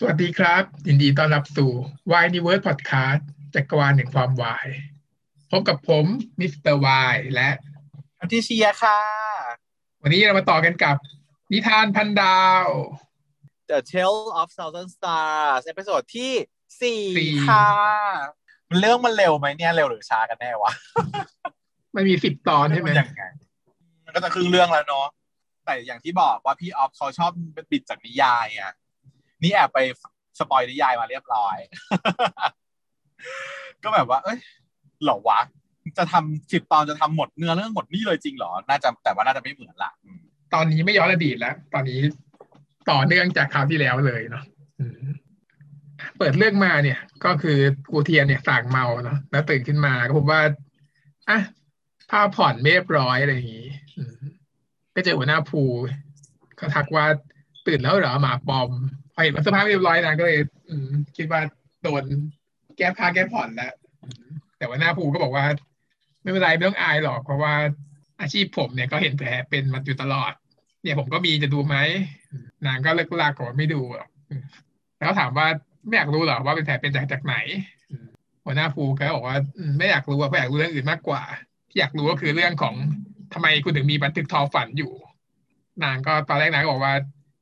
สวัสดีครับ ยินดีต้อนรับสู่ Why Universe Podcast จักรวาลแห่งความวายพบกับผมมิสเตอร์วายและแพทริเชียค่ะ วันนี้เรามาต่อกันกับนิทานพันดาว The Tale of Thousand Stars episode ที่สี่สี่ค่ะมันเรื่องมันเร็วไหมเนี่ย เร็วหรือช้ากันแน่วะไม่มีสิบตอนใช่ไหมยังไงมันก็จะครึ่งเรื่องแล้วเนาะแต่อย่างที่บอกว่าพี่ออฟเขาชอบบิดจากนิยายอะ นี่แอบไปสปอยนิยายมาเรียบร้อย ก็แบบว่า เอ้ยหรอวะ จะทำสิบตอนจะทำหมดเนื้อเรื่องหมดนี่เลยจริงเหรอ น่าจะแต่ว่าน่าจะไม่เหมือนละตอนนี้ไม่ย้อนอดีตแล้ว ตอนนี้ต่อเนื่องจากคราวที่แล้วเลยเนาะเปิดเรื่องมาเนี่ย ก็คือกูเทียนเนี่ยสั่งเมาเนาะแล้วตื่นขึ้นมาก็พบว่าอะผ้าผ่อนไม่เรียบร้อยอะไรอย่างงี้ก็เจอหัวหน้าภูเขาทักว่าตื่นแล้วเหรอหมาปอม พอเห็นว่าสภาพเรียบร้อยนะก็เลย อืม คิดว่าโดนแก้ผ้าแก้ผ่อนแล้วแต่หัวหน้าภูก็บอกว่า ไม่เป็นไรไม่ต้องอายหรอก เพราะว่าอาชีพผมเนี่ยก็เห็นแผลเป็นมาอยู่ตลอด เนี่ยผมก็มีจะดูไหมนางก็เลิกลากก่อนไม่ดูหรอกแล้วถามว่าไม่อยากรู้หรอว่าเป็นแผลเป็นจากจากไหนหัวหน้าภูก็บอกว่าไม่อยากรู้อะเพราะอยากรู้เรื่องอื่นมากกว่า ที่อยากรู้ก็คือเรื่องของทำไมคุณถึงมีบันทึกทอฝันอยู่ นางก็ตอนแรกนางก็บอกว่า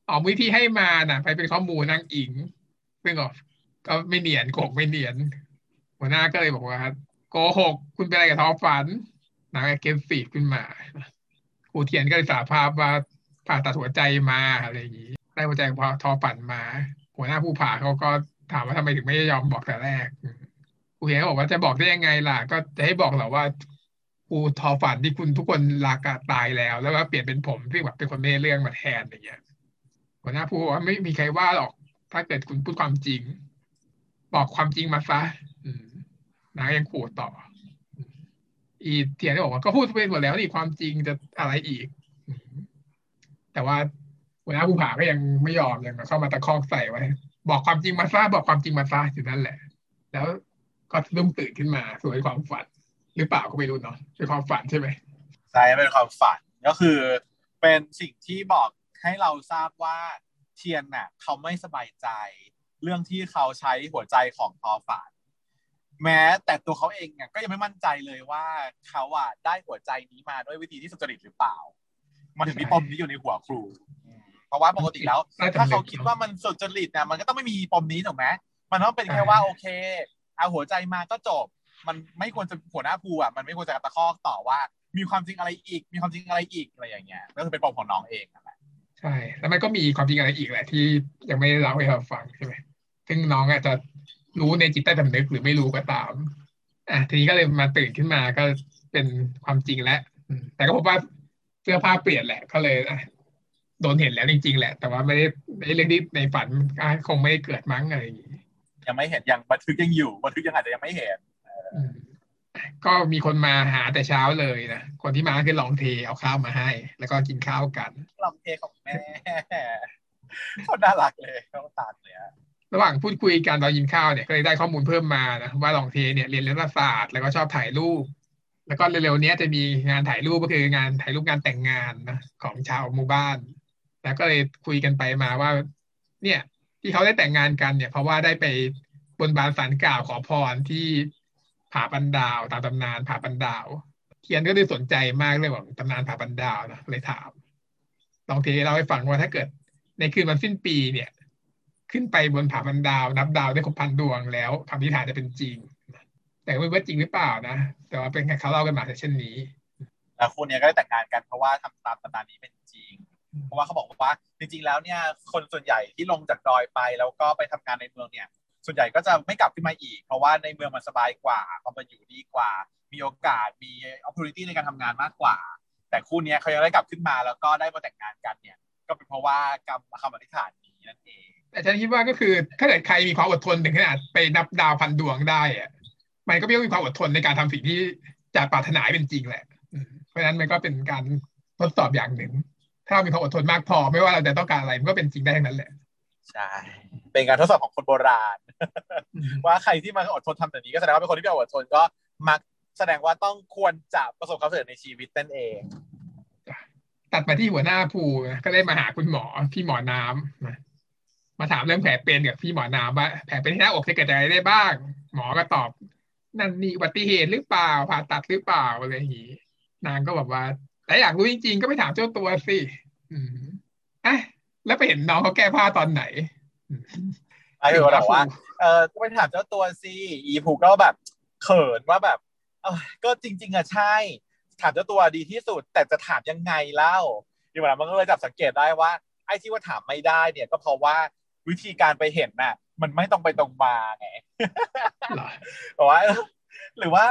อ๋อวิธีให้มาน่ะ ไปเป็นข้อมูลนางอิง ซึ่งก็ก็ไม่เนียนโกกไม่เนียน หัวหน้าก็เลยบอกว่าโกหกคุณเป็นอะไรกับท้อฝันนางเกมสีขึ้นมาครูเทียนก็เลยสารภาพว่าผ่าตัดหัวใจมาอะไรอย่างนี้ได้หัวใจพอทอฝันมา หัวหน้าผู้ผ่าเขาก็ถามว่าทำไมถึงไม่ยอมบอกแต่แรกครูเทียนก็บอกว่าจะบอกได้ยังไงล่ะ ก็จะให้บอกเหรอว่าครูทอฝันที่คุณทุกคนรักตายแล้ว แล้วก็เปลี่ยนเป็นผมที่แบบเป็นคนไม่เรื่องมาแทนอย่างเงี้ย หัวหน้าผู้ว่าไม่มีใครว่าหรอก ถ้าเกิดคุณพูดความจริง บอกความจริงมาซะนางยังขู่ต่อ อีเทียนบอกว่าก็พูดไปหมดแล้วนี่ความจริงจะอะไรอีก แต่ว่าหัวหน้าผู้ผ่าก็ยังไม่ยอมยังเข้ามาตะคอกใส่ไว้ บอกความจริงมาซะบอกความจริงมาซะอยู่นั่นแหละ แล้วก็สะดุ้งตื่นขึ้นมาสวยความฝัน หรือเปล่าก็ไม่รู้เนาะเป็นความฝันใช่ไหมใช่เป็นความฝันก็คือ เป็นสิ่งที่บอก ให้เราทราบว่าเทียนน่ะเขาไม่สบายใจ เรื่องที่เขาใช้หัวใจของทอฝันแม้แต่ตัวเขาเองอะก็ยังไม่มั่นใจเลยว่าเขาอะได้หัวใจนี้มาด้วยวิธีที่สุจริตหรือเปล่า มันถึงมีปมนี้อยู่ในหัวครูอืมเพราะว่าปกติแล้ว ถ้าเขาคิดว่ามันสุจริตเนี่ยมันก็ต้องไม่มีปมนี้ถูกไหมมันต้องเป็นแค่ว่าโอเคเอาหัวใจมาก็จบ มันไม่ควรจะหัวหน้าภูอะมันไม่ควรจะตะคอกต่อว่า มีความจริงอะไรอีก มีความจริงอะไรอีกอะไรอย่างเงี้ยก็คือเป็นปมของน้องเองนั่นแหละ ใช่ แล้วมันก็มีความจริงอะไรอีกแหละ ที่ยังไม่ได้เล่าให้เราฟังใช่ไหมซึ่งน้องอาจจะรู้ในจิตใต้สำนึกหรือไม่รู้ก็ตาม อะทีนี้ก็เลยมาตื่นขึ้นมาก็เป็นความจริงแล้วอืมแต่ก็พบว่าเสื้อผ้าเปลี่ยนแหละ ก็เลยอะโดนเห็นแล้วจริงๆแหละ แต่ว่าไม่ได้ไม่ได้เรื่องที่ในฝันก็คงไม่ได้เกิดมั้งอะไรอย่างงี้ยังไม่เห็นยังบันทึกยังอยู่บันทึกยังอาจจะยังไม่เห็นอืม ก็มีคนมาหาแต่เช้าเลยนะ คนที่มาคือลองเทเอาข้าวมาให้ แล้วก็กินข้าวกันลำเพของแม่คนน่ารักเลยเขาตัดเลยอะระหว่างพูดคุยกันตอนกินข้าวเนี่ยก็เลยได้ข้อมูลเพิ่มมานะว่าลองเทเนี่ยเรียนรัฐศาสตร์แล้วก็ชอบถ่ายรูป แล้วก็เร็วๆเนี้ยจะมีงานถ่ายรูปก็คืองานถ่ายรูปงานแต่งงานนะของชาวหมู่บ้าน แล้วก็เลยคุยกันไปมาว่า เนี่ย ที่เขาได้แต่งงานกันเนี่ย เพราะว่าได้ไปบนบานสารกล่าวขอพรที่ ผาปันดาว ตามตำนานผาปันดาวเทียนก็เลยสนใจมากเรื่องของตำนานผาปันดาวนะเลยถามลองเทเล่าให้ฟังว่าถ้าเกิด ในคืนวันสิ้นปีเนี่ย ขึ้นไปบนผาบันดาว นับดาวได้ครบพันดวงแล้วคำนิทานจะเป็นจริง แต่ไม่รู้ว่าจริงหรือเปล่านะแต่ว่าเป็นแค่เขาเล่ากันมาแต่เช่นนี้แล้วคู่เนี้ยก็ได้แต่งงานกันเพราะว่าทำตามตำนานนี้เป็นจริงเพราะว่าเขาบอกว่าจริงๆแล้วเนี่ยคนส่วนใหญ่ที่ลงจากดอยไปแล้วก็ไปทำงานในเมืองเนี่ย ส่วนใหญ่ก็จะไม่กลับขึ้นมาอีก เพราะว่าในเมืองมันสบายกว่าความเป็นอยู่ดีกว่า มีโอกาสมี opportunity ในการทำงานมากกว่า แต่คู่นี้เขายังได้กลับขึ้นมาแล้วก็ได้มาแต่งงานกันเนี่ย ก็เป็นเพราะว่ากรรมคำอธิษฐานนี้นั่นเอง แต่ฉันคิดว่าก็คือถ้าเกิดใครมีความอดทนถึงขนาดไปนับดาวพันดวงได้อะมันก็ไม่ต้องมีความอดทนในการทำสิ่งที่จะปรารถนาเป็นจริงแหละเพราะฉะนั้นมันก็เป็นการทดสอบอย่างหนึ่ง ถ้าเรามีความอดทนมากพอไม่ว่าเราจะต้องการอะไรมันก็เป็นจริงได้ทั้งนั้นแหละ ใช่ เป็นการทดสอบของคนโบราณอืมว่าใครที่มาอดทนทำแบบนี้ก็แสดงว่าเป็นคนที่ไม่อดทนก็มักแสดงว่าต้องควรจะประสบความสำเร็จในชีวิตนั่นเอง ตัดมาที่หัวหน้าภูนะก็ได้มาหาคุณหมอพี่หมอน้ำนะมาถามเรื่องแผลเป็นกับพี่หมอนาว่าแผลเป็นที่หน้าอกจะเกิดอะไรได้บ้าง หมอก็ตอบ นั่นนี่อุบัติเหตุหรือเปล่าผ่าตัดหรือเปล่าอะไรอย่างนี้นางก็บอกว่าแต่อยากรู้จริงๆ ก็ไปถามเจ้าตัวสิ อืมอะ แล้วไปเห็นน้องเขาแก้ผ้าตอนไหนไอ้บอกว่าเออก็ไปถามเจ้าตัวสิอีผูก็แบบเขินว่าแบบเออก็จริง ๆอะใช่ ถามเจ้าตัวดีที่สุด แต่จะถามยังไงเล่าดีกว่ามันก็เลยจับสังเกตได้ว่า ไอ้ที่ว่าถามไม่ได้เนี่ย ก็เพราะว่าวิธีการไปเห็นน่ะ มันไม่ตรงไปตรงมาไงบอกว่าหรือว่า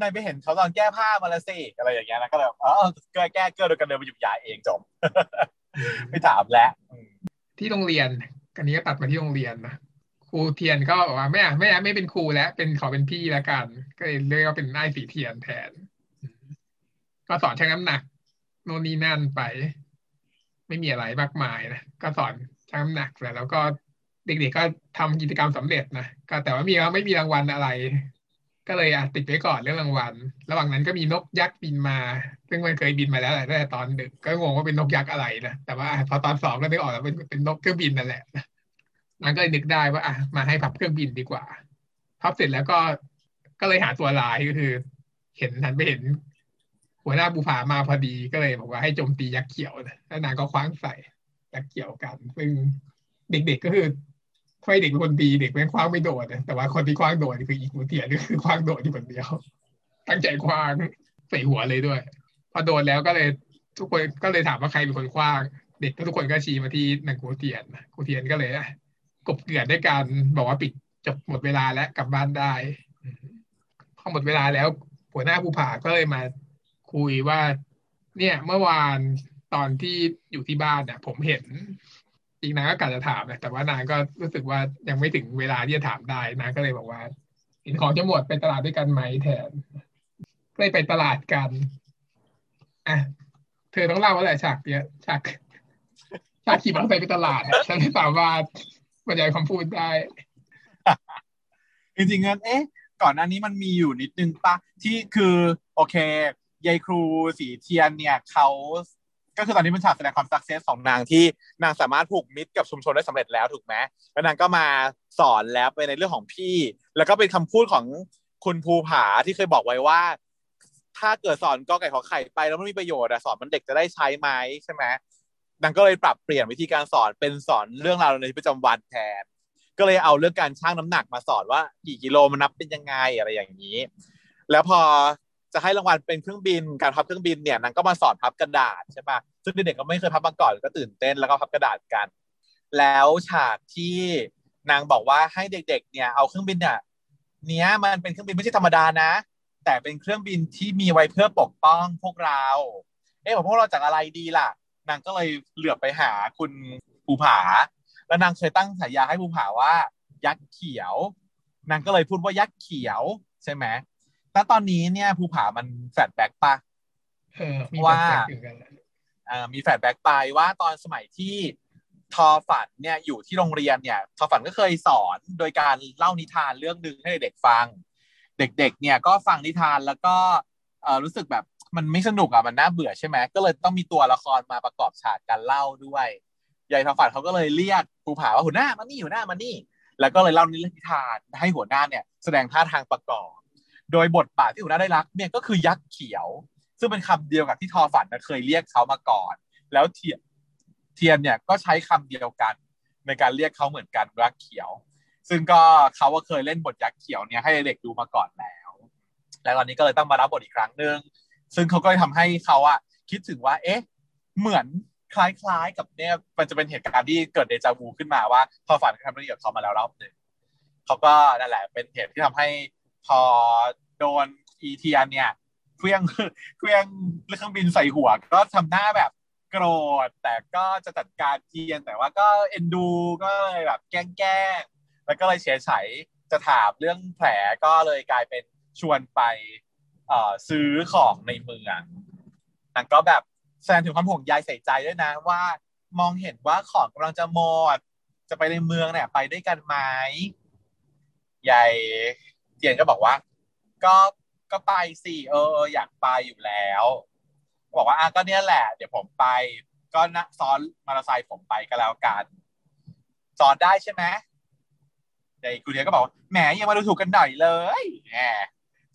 นายไปเห็นเขาตอนแก้ผ้ามาแล้วสิอะไรอย่างเงี้ยนะก็เลยเออแก้แก้เกิดโดยการเดินไปหยุดยาเองจบ ไม่ถามแล้วที่โรงเรียนกันนี้ก็ตัดมาที่โรงเรียนนะครูเทียนก็บอกว่าไม่ไม่ไม่เป็นครูแล้วเป็นขอเป็นพี่แล้วกัน ก็เลยเรียกว่าเป็นนายสีเทียนแทน ก็สอนชั่งน้ำหนัก โน่นนี่นั่นไป ไม่มีอะไรมากมายนะก็สอนชั่งน้ำหนักแล้วก็เด็กๆก็ทำกิจกรรมสำเร็จนะก็แต่ว่ามีไม่มีรางวัลอะไร ก็เลยอะติดไว้ก่อนเรื่องรางวัล ระหว่างนั้นก็มีนกยักษ์บินมา ซึ่งมันเคยบินมาแล้วแหละแต่ตอนดึกก็งงว่าเป็นนกยักษ์อะไรนะ แต่ว่าพอตอนสองก็นึกออกแล้วเป็นเป็นนกเครื่องบินนั่นแหละนันก็เลยนึกได้ว่าอะมาให้พับเครื่องบินดีกว่า พับเสร็จแล้วก็ก็เลยหาตัวลายก็คือ เห็นทันไปเห็น หัวหน้าบูผามาพอดีก็เลยบอกว่าให้โจมตียักษ์เขียวนะแล้วนางก็คว้างใส่ยักษ์เขียวกัน ซึ่งเด็กๆก็คือ ถ้าเด็กเป็นคนดีเด็กไม่งคว้างไม่โดดแต่ว่าคนที่คว้างโดดคืออีกหัวเตียนี่คือคว้างโดดที่คนเดียว ตั้งใจคว้างใส่หัวเลยด้วย พอโดนแล้วก็เลยทุกคนก็เลยถามว่าใครเป็นคนคว้าง เด็กทุกคนก็ชี้มาที่นางกูเตียนกูเตียนก็เลยกบเกลื่อนด้วยการบอกว่าปิดจบหมดเวลาแล้วกลับบ้านได้พอหมดเวลาแล้วหัวหน้าผู้ผ่าก็เลยมาคุยว่า เนี่ยเมื่อวานตอนที่อยู่ที่บ้านเนี่ยผมเห็น อีกนางก็กะจะถามนะแต่ว่านางก็รู้สึกว่ายังไม่ถึงเวลาที่จะถามได้นางก็เลยบอกว่าเห็นของจะหมดไปตลาดด้วยกันไหมแทนก็เลยไปตลาดกันอะเธอต้องเล่าว่าอะไรฉากเนี้ยฉากฉากขี่มอเตอร์ไซค์ไปตลาดฉันไม่สามารถบรรยายคำพูดได้ จริงๆงั้นเอ๊ะ ก่อนหน้านี้มันมีอยู่นิดนึงปะที่คือ โอเคยายครูสีเทียนเนี่ยเขา ก็คือตอนนี้มันฉากแสดงความสักเซสของนางที่นางสามารถผูกมิตรกับชุมชนได้สำเร็จแล้วถูกไหมแล้วนางก็มาสอนแล้วไปในเรื่องของพี่ แล้วก็เป็นคำพูดของคุณภูผาที่เคยบอกไว้ว่า ถ้าเกิดสอนกอไก่ขอไข่ไปแล้วไมันมีประโยชน์อะสอนมันเด็กจะได้ใช้ไหมใช่ไหมนางก็เลยปรับเปลี่ยนวิธีการสอนเป็นสอนเรื่องราวในชีวิตประจำวันแทน ก็เลยเอาเรื่องการชั่งน้ำหนักมาสอนว่ากี่กิโลมันนับเป็นยังไงอะไรอย่างนี้ แล้วพอ จะให้รางวัลเป็นเครื่องบินการพับเครื่องบินเนี่ยนางก็มาสอนพับกระดาษใช่ปะซึ่งเด็กๆก็ไม่เคยพับมาก่อนก็ตื่นเต้นแล้วก็พับกระดาษกัน แล้วฉากที่นางบอกว่าให้เด็ก ๆ เนี่ยเอาเครื่องบินเนี่ยเนี้ยมันเป็นเครื่องบินไม่ใช่ธรรมดานะ แต่เป็นเครื่องบินที่มีไว้เพื่อปกป้องพวกเรา เอ๊ะพวกเราจากอะไรดีล่ะนางก็เลยเหลือบไปหาคุณภูผา แล้วนางเคยตั้งฉายาให้ภูผาว่า ยักษ์เขียว นางก็เลยพูดว่ายักษ์เขียวใช่ไหม แต่ตอนนี้เนี่ยภูผามันflashback ปะว่ามี flashback ไปว่าตอนสมัยที่ทอฝันเนี่ยอยู่ที่โรงเรียนเนี่ย ทอฝันก็เคยสอนโดยการเล่านิทานเรื่องหนึ่งให้เด็กฟัง เด็กๆ เนี่ยก็ฟังนิทานแล้วก็รู้สึกแบบมันไม่สนุกอะมันน่าเบื่อใช่ไหมก็เลยต้องมีตัวละครมาประกอบฉากการเล่าด้วยยายทอฝันเขาก็เลยเรียกภูผาว่าหัวหน้ามานี่หัวหน้ามานี่ แล้วก็เลยเล่านิทานให้หัวหน้าเนี่ย แสดงท่าทางประกอบ โดยบทบาทที่หัวหน้าได้รับเนี่ยก็คือยักษ์เขียว ซึ่งเป็นคำเดียวกับที่ทอฝันเคยเรียกเขามาก่อน แล้วเทียนเทียนเนี่ยก็ใช้คำเดียวกัน ในการเรียกเขาเหมือนกันยักษ์เขียว ซึ่งก็เขาก็เคยเล่นบทยักษ์เขียวเนี่ยให้เด็กดูมาก่อนแล้ว แล้วตอนนี้ก็เลยต้องมารับบทอีกครั้งหนึ่งซึ่งเขาก็ทำให้เขาอะคิดถึงว่า เอ๊ะ เหมือนคล้ายๆ กับเนี่ยมันจะเป็นเหตุการณ์ที่เกิดเดจาวูขึ้นมาว่าทอฝันทำเรื่องกับเขามาแล้วรอบหนึ่งเขาก็นั่นแหละเป็นเหตุที่ทำให้ พอโดนอีเทียนเนี่ยเครื่องเครื่องเครื่องบินใส่หัว ก็ทำหน้าแบบโกรธ แต่ก็จะจัดการเทียนแต่ว่าก็เอ็นดูก็เลยแบบแกล้งแกล้งแล้วก็เลยเฉยเฉยจะถามเรื่องแผลก็เลยกลายเป็นชวนไปเอ่อซื้อของในเมืองนั่นก็แบบแสดงถึงความห่วงใยใส่ใจด้วยนะว่ามองเห็นว่าของกำลังจะหมด จะไปในเมืองเนี่ยไปด้วยกันไหมใหญ่ เทียนก็บอกว่า ก็ก็ไปสิเอออยากไปอยู่แล้วบอกว่าอะก็เนี้ยแหละ เดี๋ยวผมไป ก็นะซ้อนมอเตอร์ไซค์ผมไปก็แล้วกันสอนได้ใช่ไหมไอ้ครูเทียก็บอกว่าแหมยังมาดูถูกกันหน่อยเลยแหม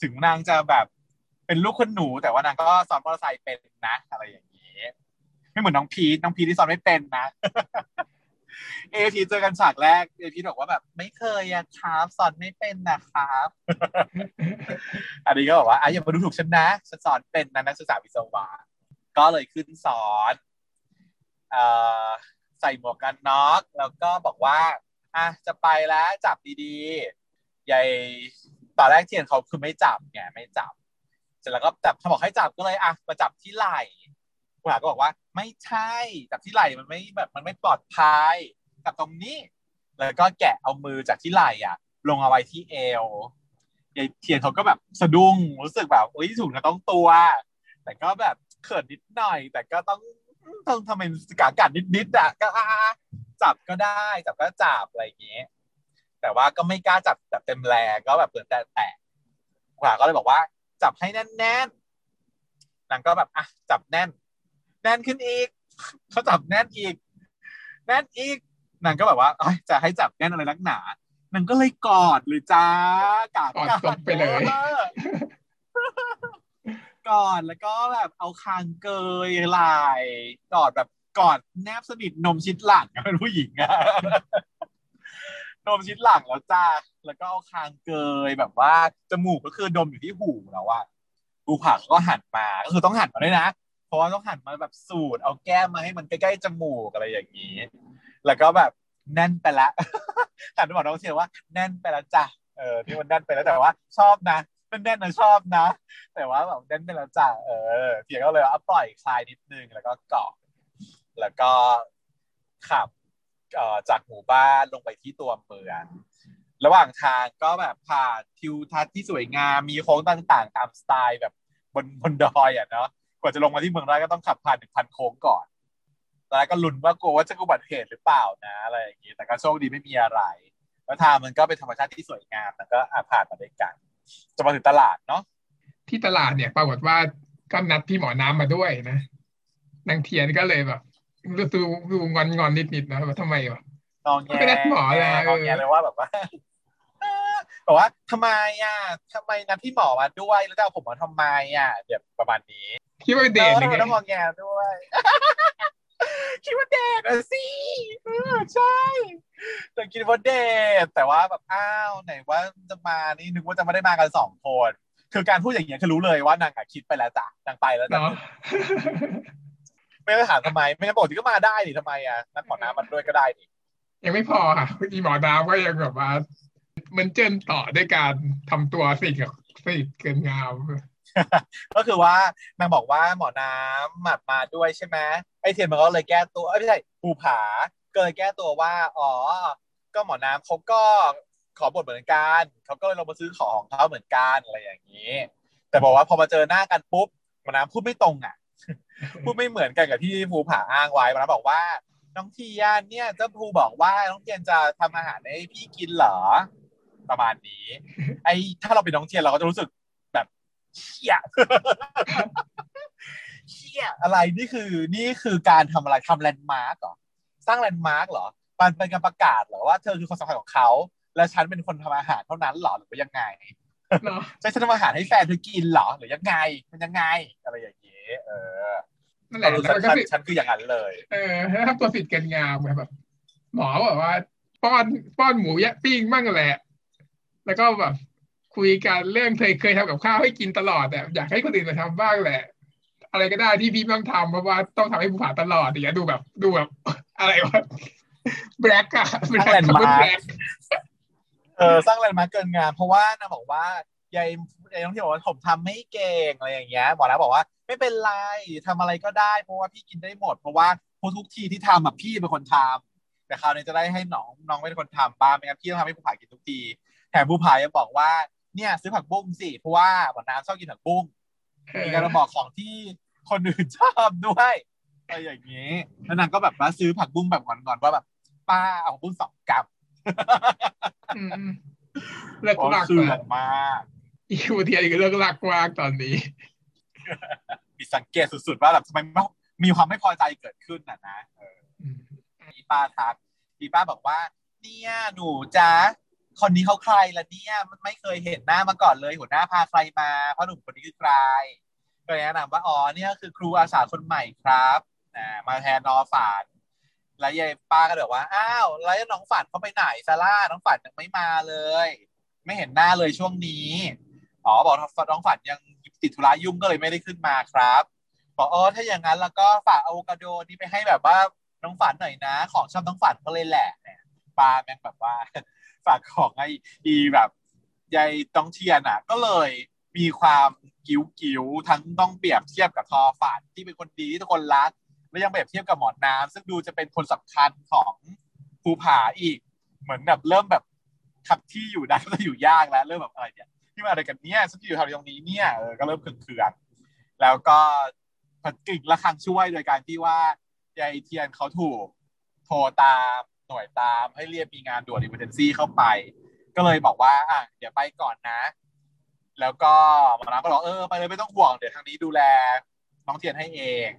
ถึงนางจะแบบเป็นลูกคนหนู แต่ว่านางก็สอนมอเตอร์ไซค์เป็นนะ อะไรอย่างนี้ ไม่เหมือนน้องพีทน้องพีทที่สอนไม่เป็นนะ เอพีเจอกันฉากแรกเอพีบอกว่าแบบ ไม่เคยอะครับสอนไม่เป็นนะครับ อันนี้ก็บอกว่าอะอย่ามาดูถูกฉันนะฉันสอนเป็นนะนักศึกษาวิศวะก็เลยขึ้นสอนเอ่อใส่หมวกกันน็อกแล้วก็บอกว่าอะจะไปแล้วจับดีๆยายตอนแรกเทียนเขาคือไม่จับไงไม่จับ เสร็จแล้วก็จับเขาบอกให้จับก็เลยอะมาจับที่ไหล่ คุณหาก็บอกว่า ไม่ใช่จับที่ไหล่มันไม่แบบมันไม่ปลอดภัยจับตรงนี้ แล้วก็แกะเอามือจากที่ไหล่อะ ลงเอาไว้ที่เอวยายเทียนเขาก็แบบสะดุ้งรู้สึกแบบอุ้ยถูกนะต้องตัว แต่ก็แบบเขินนิดหน่อย แต่ก็ต้องต้องทำเป็นกากัดนิดๆอะก็อะจับก็ได้จับก็จับอะไรอย่างเงี้ยแต่ว่าก็ไม่กล้าจับแบบเต็มแรงก็แบบเปิดแต่แตะขวาก็เลยบอกว่า จับให้แน่นๆนางก็แบบอะจับแน่น แน่นขึ้นอีก เขาจับแน่นอีก แน่นอีกนางก็แบบว่าเอ้ยจะให้จับแน่นอะไรนักหนานางก็เลยกอดเลยจ้ากาดกอดศพไปเลยออกอดแล้วก็แบบเอาคางเกยไหลกอดแบบกอดแนบสนิทนมชิดหลังอะเป็นผู้หญิงอะนมชิดหลังแล้วจ้าแล้วก็เอาคางเกยแบบว่าจมูกก็คือดมอยู่ที่หูแล้วอะภูผาก็หันมาก็คือต้องหันมาด้วยนะเพ ราะว่าต้องหันมาแบบสูดเอาแก้มมาให้มันใกล้ๆจมูกอะไรอย่างนี้ แล้วก็แบบแน่นไปละหันไปบอกน้องเชียร์ว่าแน่นไปล้วจ้ะเออที่มันแน่นไปแล้วแต่ว่า ชอบนะแน่นนะชอบนะ แต่ว่าแบบแน่นไปแล้วจ้ะเออเทียก็เลยเอาปล่อยคลายนิดนึงแล้วก็เกาะแล้วก็ขับเอ่อจากหมู่บ้านลงไปที่ตัวเมืองระหว่างทางก็แบบผ่านทิวทัศน์ที่สวยงามมีโค้งต่างๆ ตามสไตล์แบบบนบนดอยอะเนาะ กว่าจะลงมาที่เมืองได้ก็ต้องขับผ่านหนึ่งพันโค้งก่อนตอนแรกก็ลุ้นว่ากลัวว่าจะอุบัติเหตุหรือเปล่านะ อะไรอย่างงี้แต่ก็โชคดีไม่มีอะไรแล้วทางมันก็เป็นธรรมชาติที่สวยงามแล้วก็อาผ่านมาด้วยกันจะมาถึงตลาดเนาะที่ตลาดเนี่ยปรากฏว่าก็นัดพี่หมอน้ำมาด้วยนะนางเทียนก็เลยแบบรู้สึกดูงอนงอนนิดนิดๆนะว่าทำไมวะนองแงไม่ได้หมอเลยนองแงเลยว่าแบบว่าบอกว่าทำไมอะทำไมนัดพี่หมอมาด้วยแล้วจะเอาผมมาทำไมอะเดี๋ยวประมาณนี้ คิดว่าเป็นเดทหรือออไงต้องมองแงด้วยคิดว่าเดทอะสิเออใช่แต่คิดว่าเดทแต่ว่าแบบอ้าวไหนว่าจะมานี่นึกว่าจะไม่ได้มากันสองคนคือการพูดอย่างเงี้ยคือรู้เลยว่านางอะคิดไปแล้วจ้ะนางไปแล้วจ้ะเนาะไม่ได้ถามทำไม ไม่งั้นปกติก็มาได้นี่ทำไมอะนัดหมอน้ำมันด้วยก็ได้นี่ยังไม่พอค่ะอีหมอน้ำก็ยังแบบว่ามันเจิ้นต่อด้วยการทำตัวสนิทกับสนิทเกินงาม ก็คือว่านางบอกว่าหมอน้ำหมามาด้วยใช่ไหมไอเทียนมันก็เลยแก้ตัวเอ้ยไม่ใช่ภูผาก็เลยแก้ตัวว่า อ๋อ ก็หมอน้ำเขาก็ขอบทเหมือนกันเขาก็เลยลงมาซื้อของเขาเหมือนกันอะไรอย่างนี้ แต่บอกว่าพอมาเจอหน้ากันปุ๊บหมอน้ำพูดไม่ตรงอะ พูดไม่เหมือนกันกับที่ภูผาอ้างไว้หมอน้ำบอกว่า น้องเทียนเนี่ยเจ้าภูบอกว่าน้องเทียนจะทำอาหารให้พี่กินเหรอประมาณนี้ ไอ้ถ้าเราเป็นน้องเทียนเราก็จะรู้สึก เชี่ยเชี่ยอะไรนี่คือนี่คือการทำอะไรทำ landmark เหรอสร้าง landmark เหรอมันเป็นการประกาศเหรอว่าเธอคือคนสำคัญของเขา และฉันเป็นคนทำอาหารเท่านั้นเหรอหรือว่ายังไงเนาะใช่ฉันทำอาหารให้แฟนเธอกินเหรอหรือยังไงมันยังไง อะไรอย่างเงี้ยเออนั่นแหละเราแล้วมันก็ฉันสิฉันคืออย่างนั้นเลย เออแล้วทำตัวสิทธิ์เกินงามไงแบบ หมอแบบว่า ป้อนป้อนหมูยะปิ้งมั่งแหละ แล้วก็แบบ คุยกันเรื่องเคยเคยทำกับข้าวให้กินตลอดแต่อยากให้คนอื่นมาทำบ้างแหละ อะไรก็ได้ที่พี่ไม่ต้องทำเพราะว่าต้องทำให้ภูผาตลอดอย่างเงี้ยดูแบบดูแบบอะไรวะแบล็กอะแบล็กแลนด์คำมาว่าร์แบล็กกเออสร้างแลนด์มาร์กเกินงาน เพราะว่านางบอกว่ายายยายน้องที่บอกว่าผมทำไม่เก่งอะไรอย่างเงี้ยหมอแล้วบอกว่าไม่เป็นไรทำอะไรก็ได้ เพราะว่าพี่กินได้หมด เพราะว่าทุกทีที่ทำแบบพี่เป็นคนทำแต่คราวนี้จะได้ให้น้องน้องเป็นคนทำบ้างไม่งั้นพี่ต้องทำให้ผู้ผากินทุกทีแถมผู้ผายังบอกว่า เนี่ยซื้อผักบุ้งสิเพราะว่าหมอน้ำชอบกินผักบุ้งมีการมาบอกของที่คนอื่นชอบด้วยอะไรอย่างนี้แล้วนางก็แบบว่าซื้อผักบุ้งแบบงอนๆว่าแบบป้าเอาผักบุ้งสองกรัมอืมเลิกเพราะลักคือแบแบบบมากอีคูเทียนก็เลิกลักมากตอนนี้มีสังเกตสุดๆว่าแบบทำไมไม่มีความไม่พอใจเกิดขึ้นน่ะนะเอออืมมีป้าทักพี่ป้าบอกว่า เนี่ยหนูจ้า คนนี้เขาใครล่ะเนี่ยมันไม่เคยเห็นหน้ามาก่อนเลย หัวหน้าพาใครมาเพราะหนุ่มคนนี้คือใครก็เลยแนะนำว่าอ๋อเนี่ยคือครูอาสาคนใหม่ครับนะมาแทนน้องฝันแล้วยายป้าก็เลยบว่าอ้าวแล้วน้องฝันเขาไปไหนซาร่าน้องฝันยังไม่มาเลย ไม่เห็นหน้าเลยช่วงนี้อ๋อบอกน้องฝันยังติดธุระยุ่งก็เลยไม่ได้ขึ้นมาครับบอกอ๋อถ้าอย่างนั้นแล้วก็ฝากอะโวคาโดนี่ไปให้แบบว่าน้องฝันหน่อยนะ ของชอบน้องฝันก็เลยแหละป้าแม่งแบบว่า ฝากของให้อีแบบยายต้องเทียนอะ ก็เลยมีความกิ้วกิ้วทั้งต้องเปรียบเทียบกับทอฝันที่เป็นคนดีที่ทุกคนรัก แล้วยังเปรียบเทียบกับหมอนน้ำซึ่งดูจะเป็นคนสำคัญของภูผาอีก เหมือนแบบเริ่มแบบขับที่อยู่ได้ก็อยู่ยากแล้ว เริ่มแบบอะไรเนี่ยที่มาอะไรกันเนี่ยฉันอยู่แถวตรงนี้เนี่ยเออก็เริ่มเคืองๆแล้วก็ผัดกึ่งละครังช่วยโดยการที่ว่ายายเทียนเขาถูกโทรตาม หน่วยตามให้เรียกมีงานด่วน emergency เข้าไป ก็เลยบอกว่าอะเดี๋ยวไปก่อนนะ แล้วก็หมอนามก็บอกเออไปเลยไม่ต้องห่วงเดี๋ยวทางนี้ดูแลน้องเทียนให้เอง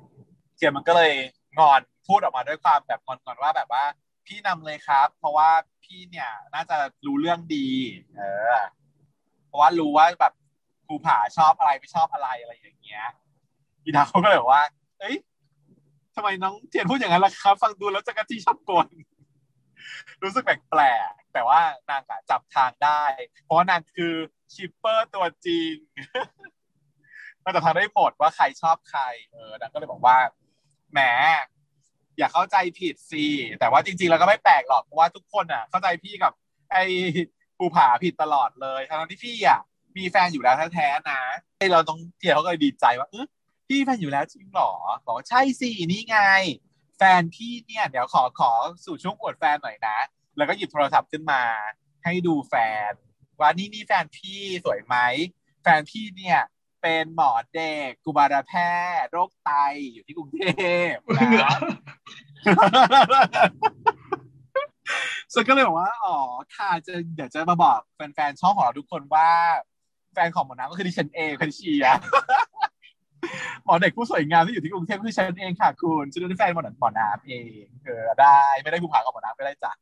เทียนมันก็เลยงอนพูดออกมาด้วยความแบบงอนๆว่าแบบว่า พี่นามเลยครับ เพราะว่าพี่เนี่ยน่าจะรู้เรื่องดี เออ เพราะว่ารู้ว่าแบบภูผาชอบอะไรไม่ชอบอะไรอะไรอย่างเงี้ยอีดาเขาก็เลยบอกว่า เอ้ยทำไมน้องเทียนพูดอย่างนั้นล่ะครับ ฟังดูแล้วจะจั๊กจี้ชอบกล รู้สึกแปลกๆแต่ว่านางอะจับทางได้ เพราะนางคือ shipper ตัวจริงนางจับทางได้หมดว่าใครชอบใคร เออนางก็เลยบอกว่าแหมอย่าเข้าใจผิดสิแต่ว่าจริงๆแล้วก็ไม่แปลกหรอกเพราะว่าทุกคนอะ เข้าใจพี่กับ ไอ้ภูผาผิดตลอดเลยทั้งที่พี่อะมีแฟนอยู่แล้วแท้ๆนะไอเราต้องเทียเขาก็เลยดีใจว่าเออพี่แฟนอยู่แล้วจริงหรอบอกว่าใช่สินี่ไง ฟนพี่เนี่ยเดี๋ยวขอขอสู่ช่วงอวดแฟนหน่อยนะ แล้วก็หยิบโทรศัพท์ขึ้นมา ให้ดูแฟน ว่านี่นี่แฟนพี่สวยไหมแฟนพี่เนี่ย เป็นหมอเด็กกุมารแพทย์โรคไตอยู่ที่กรุงเทพนะฉันก็เลยบอกว่า อ๋อ ค่ะ จะเดี๋ยวจะมาบอกแฟนๆ ช่องของเราทุกคนว่า แฟนของหมอน้ำก็คือดิฉันเองคือดิเชีย หมอเด็กผู้สวยงามที่อยู่ที่กรุงเทพคือฉันเองค่ะคุณฉันเป็นแฟนหมอหนังหมอน้ำเองเออได้ไม่ได้ผู้ผากับหมอน้ำไม่ได้จ้ะ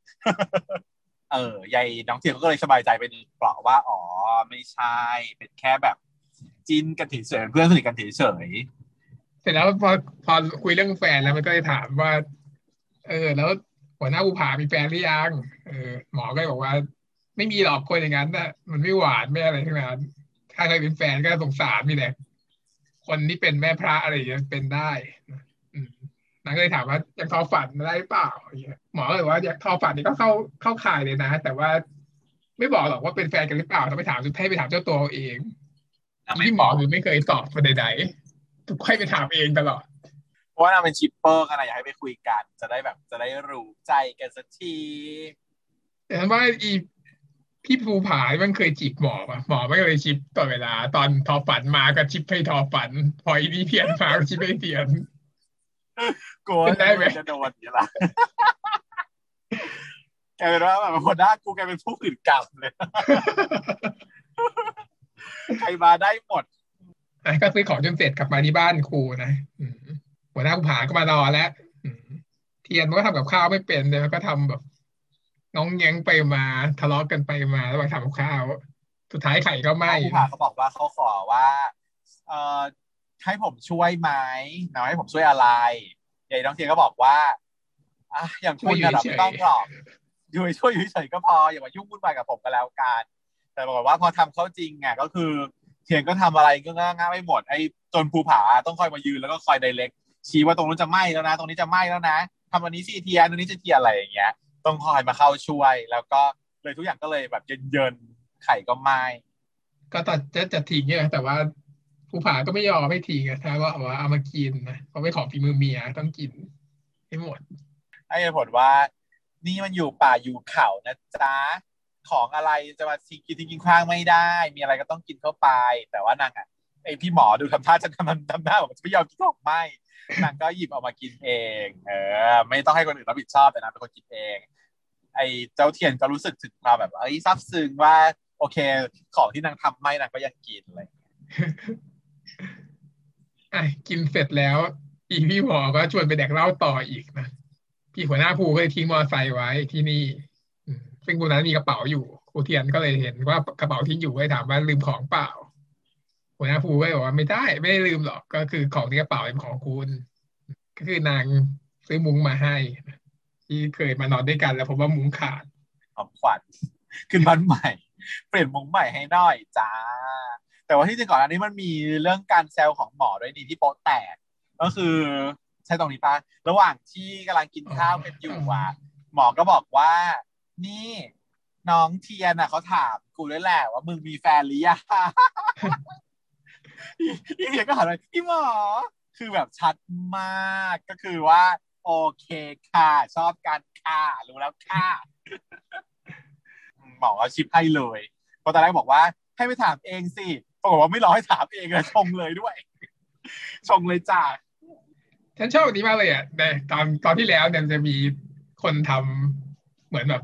เออยายน้องเทียนก็เลยสบายใจไปหนึ่งเปล่าว่าอ๋อไม่ใช่เป็นแค่แบบจินกันเฉยเพื่อนสนิทกันเฉยเสร็จแล้วพอพอคุยเรื่องแฟนแล้วมันก็เลยถามว่า เออ แล้วหัวหน้าภูผามีแฟนหรือยังเออหมอก็เลยบอกว่า ไม่มีหรอกคนอย่างนั้นนะมันไม่หวานไม่อะไรทั้งนั้นถ้าใครเป็นแฟนก็สงสารมีแต่ คนที่เป็นแม่พระอะไรอย่างเงี้ยเป็นได้นางก็เลยถามว่าอยากทอฝันได้เปล่าหมอเลยว่าอยากทอฝันนี่ก็เข้าเข้าข่ายเลยนะ แต่ว่าไม่บอกหรอกว่าเป็นแฟนกันหรือเปล่าต้องไปถามให้ไปถามเจ้าตัวเองที่หมอคือไม่เคยตอบประใดๆทุกค่อยไปถามเองตลอดเพราะว่านางเป็น shipper กันนะอยากให้ไปคุยกัน จะได้แบบจะได้รู้ใจกันสักทีแต่ว่าอี พี่ภูผามันเคยจีบหมอปะหมอไม่เคย ship ตลอดเวลา ตอนทอฝันมาก็ ship ให้ทอฝัน พออีนี้เทียนมาก็ ship ให้เทียนกลัวได้ไหมจะโดนอย่างไรแกเป็นว่าแบบหัวหน้ากูแกเป็นผู้อื่นกรรมเลยใครมาได้หมดก็ซื้อของจนเสร็จกลับมาที่บ้านครูนะหัวหน้าภูผาก็มารอแล้วเทียนก็ทำกับข้าวไม่เป็นเลยก็ทำแบบ น้องแย้งไปมาทะเลาะกันไปมาแล้วมาทำกับข้าว สุดท้ายไข่ก็ไหม้ผู้ผ่าเขาบอกว่าเขาขอว่า เอ่อให้ผมช่วยไหมนะให้ผมช่วยอะไรยายน้องเทียนก็บอกว่าอะอย่างคุณนะไม่ต้องหรอกอยู่ช่วยอยู่เฉยก็พออย่ามายุ่งวุ่นวายกับผมก็แล้วกันแต่บอกว่าพอทำเขาจริงอะก็คือเทียนก็ทำอะไรก็ง่ายๆไม่หมดไอ้จนภูผาต้องคอยมายืนแล้วก็คอยไดเล็กชี้ว่าตรงนู้นจะไหม้แล้วนะ ตรงนี้จะไหม้แล้วนะทำอันนี้สิเทียนตรงนี้จะเทียนอะไรอย่างเงี้ย ต้องคอยมาเข้าช่วย แล้วก็เลยทุกอย่างก็เลยแบบเย็นๆไข่ก็ไม่ก็ตัดจะจะทิ้งเนี่ยแต่ว่าผู้ผ่าก็ไม่ยอมไม่ทิ้งอะถ้าว่าเอาว่าเอามากินนะเพราะไม่ของฝีมือเมียต้องกินให้หมดให้ผลว่า นี่มันอยู่ป่าอยู่เขานะจ๊ะของอะไรจะมาทิ้งกินทิ้งคว้างไม่ได้ มีอะไรก็ต้องกินเข้าไป แต่ว่านางอะไอพี่หมอดูทำท่าจะทำทำหน้าบอกจะไม่ยอมกินของไม่ นางก็หยิบออกมากินเอง เออ ไม่ต้องให้คนอื่นรับผิดชอบแต่นางเป็นคนกินเอง ไอ้เจ้าเทียนก็รู้สึกถึงความแบบเอ้ซับซึ้งว่า โอเค ของที่นางทำไม่นางก็ยังกินอะไรอะกินเสร็จแล้วอีพี่หมอก็ชวนไปแดกเหล้าต่ออีกนะพี่หัวหน้าภูก็เลยทิ้งมอเตอร์ไซค์ไว้ที่นี่ซึ่งคนนั้นมีกระเป๋าอยู่ครูเทียนก็เลยเห็นว่ากระเป๋าทิ้งอยู่เลยถามว่าลืมของเปล่า หัวหน้าภูก็บอกว่าไม่ได้ไม่ได้ลืมหรอกก็คือของในกระเป๋าเป็นของคุณ ก็คือนางซื้อมุ้งมาให้ที่เคยมานอนด้วยกันแล้วผมว่ามุ้งขาดของขวัญขึ้นบ้านใหม่ เปลี่ยนมุ้งใหม่ให้หน่อยจ้า แต่ว่าที่จริงก่อนอันนี้มันมีเรื่องการแซลของหมอด้วยนี่ที่โป๊ะแตก ก็คือใช่ตรงนี้ปะระหว่างที่กำลังกินข้าวกันอยู่อะหมอก็บอกว่า นี่น้องเทียนอะเขาถามกูด้วยแหละว่ามึงมีแฟนหรือยัง พี่เทียนก็หันไปพี่หมอ คือแบบชัดมากก็คือว่า โอเคค่ะ ชอบกันค่ะรู้แล้วค่ะหมอชิปให้เลยเพราะตอนแรกบอกว่า ให้ไปถามเองสิปรากฏว่าไม่รอให้ถามเองเลยชงเลยด้วย ชงเลยจ้าฉันชอบอันนี้มากเลยอะแต่ตอนตอนที่แล้วเนี่ยจะมีคนทำเหมือนแบบ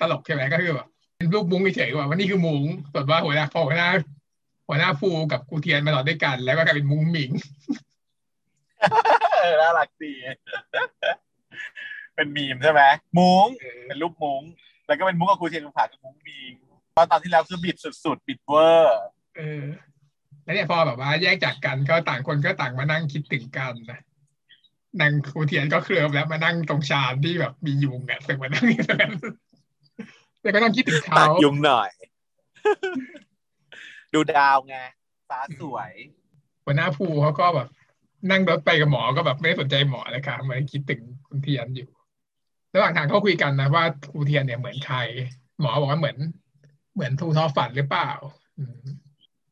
ตลกใช่ไหมก็คือแบบเป็นรูปมุ้งเฉยๆว่าวันนี้คือมุ้งส่วนว่าหัวหน้าพอหัวหน้า หัวหน้าฟูกับกูเทียนมาหลอดด้วยกัน แล้วก็กลายเป็นมุ้งหมิงน่ารักดีเป็นมีมใช่ไหมมุ้งเป็นรูปมุ้งแล้วก็เป็นมุ้งกับกูเทียนกูผ่ากับมุ้งมิงตอนตอนที่แล้วคือบิดสุดๆบิดเวอร์เออแล้วเนี่ยพอแบบว่าแยกจากกันก็ต่างคนก็ต่างมานั่งคิดถึงกันนะนางครูเทียนก็เคลิมแล้วมานั่งตรงชานที่แบบมียุงอะสึกมานั่งอย่างนั้นแต่ก็ต้องคิดถึงเขาตัดยุงหน่อย ดูดาวไงฟ้าสวยหัวหน้าภูเขาก็แบบ นั่งรถไปกับหมอก็แบบไม่สนใจหมอเลยค่ะมาคิดถึงคุณเทียนอยู่ระหว่างทางเขาคุยกันนะว่าครูเทียนเนี่ยเหมือนใคร หมอบอกว่าเหมือน เหมือนทูทอฝันหรือเปล่า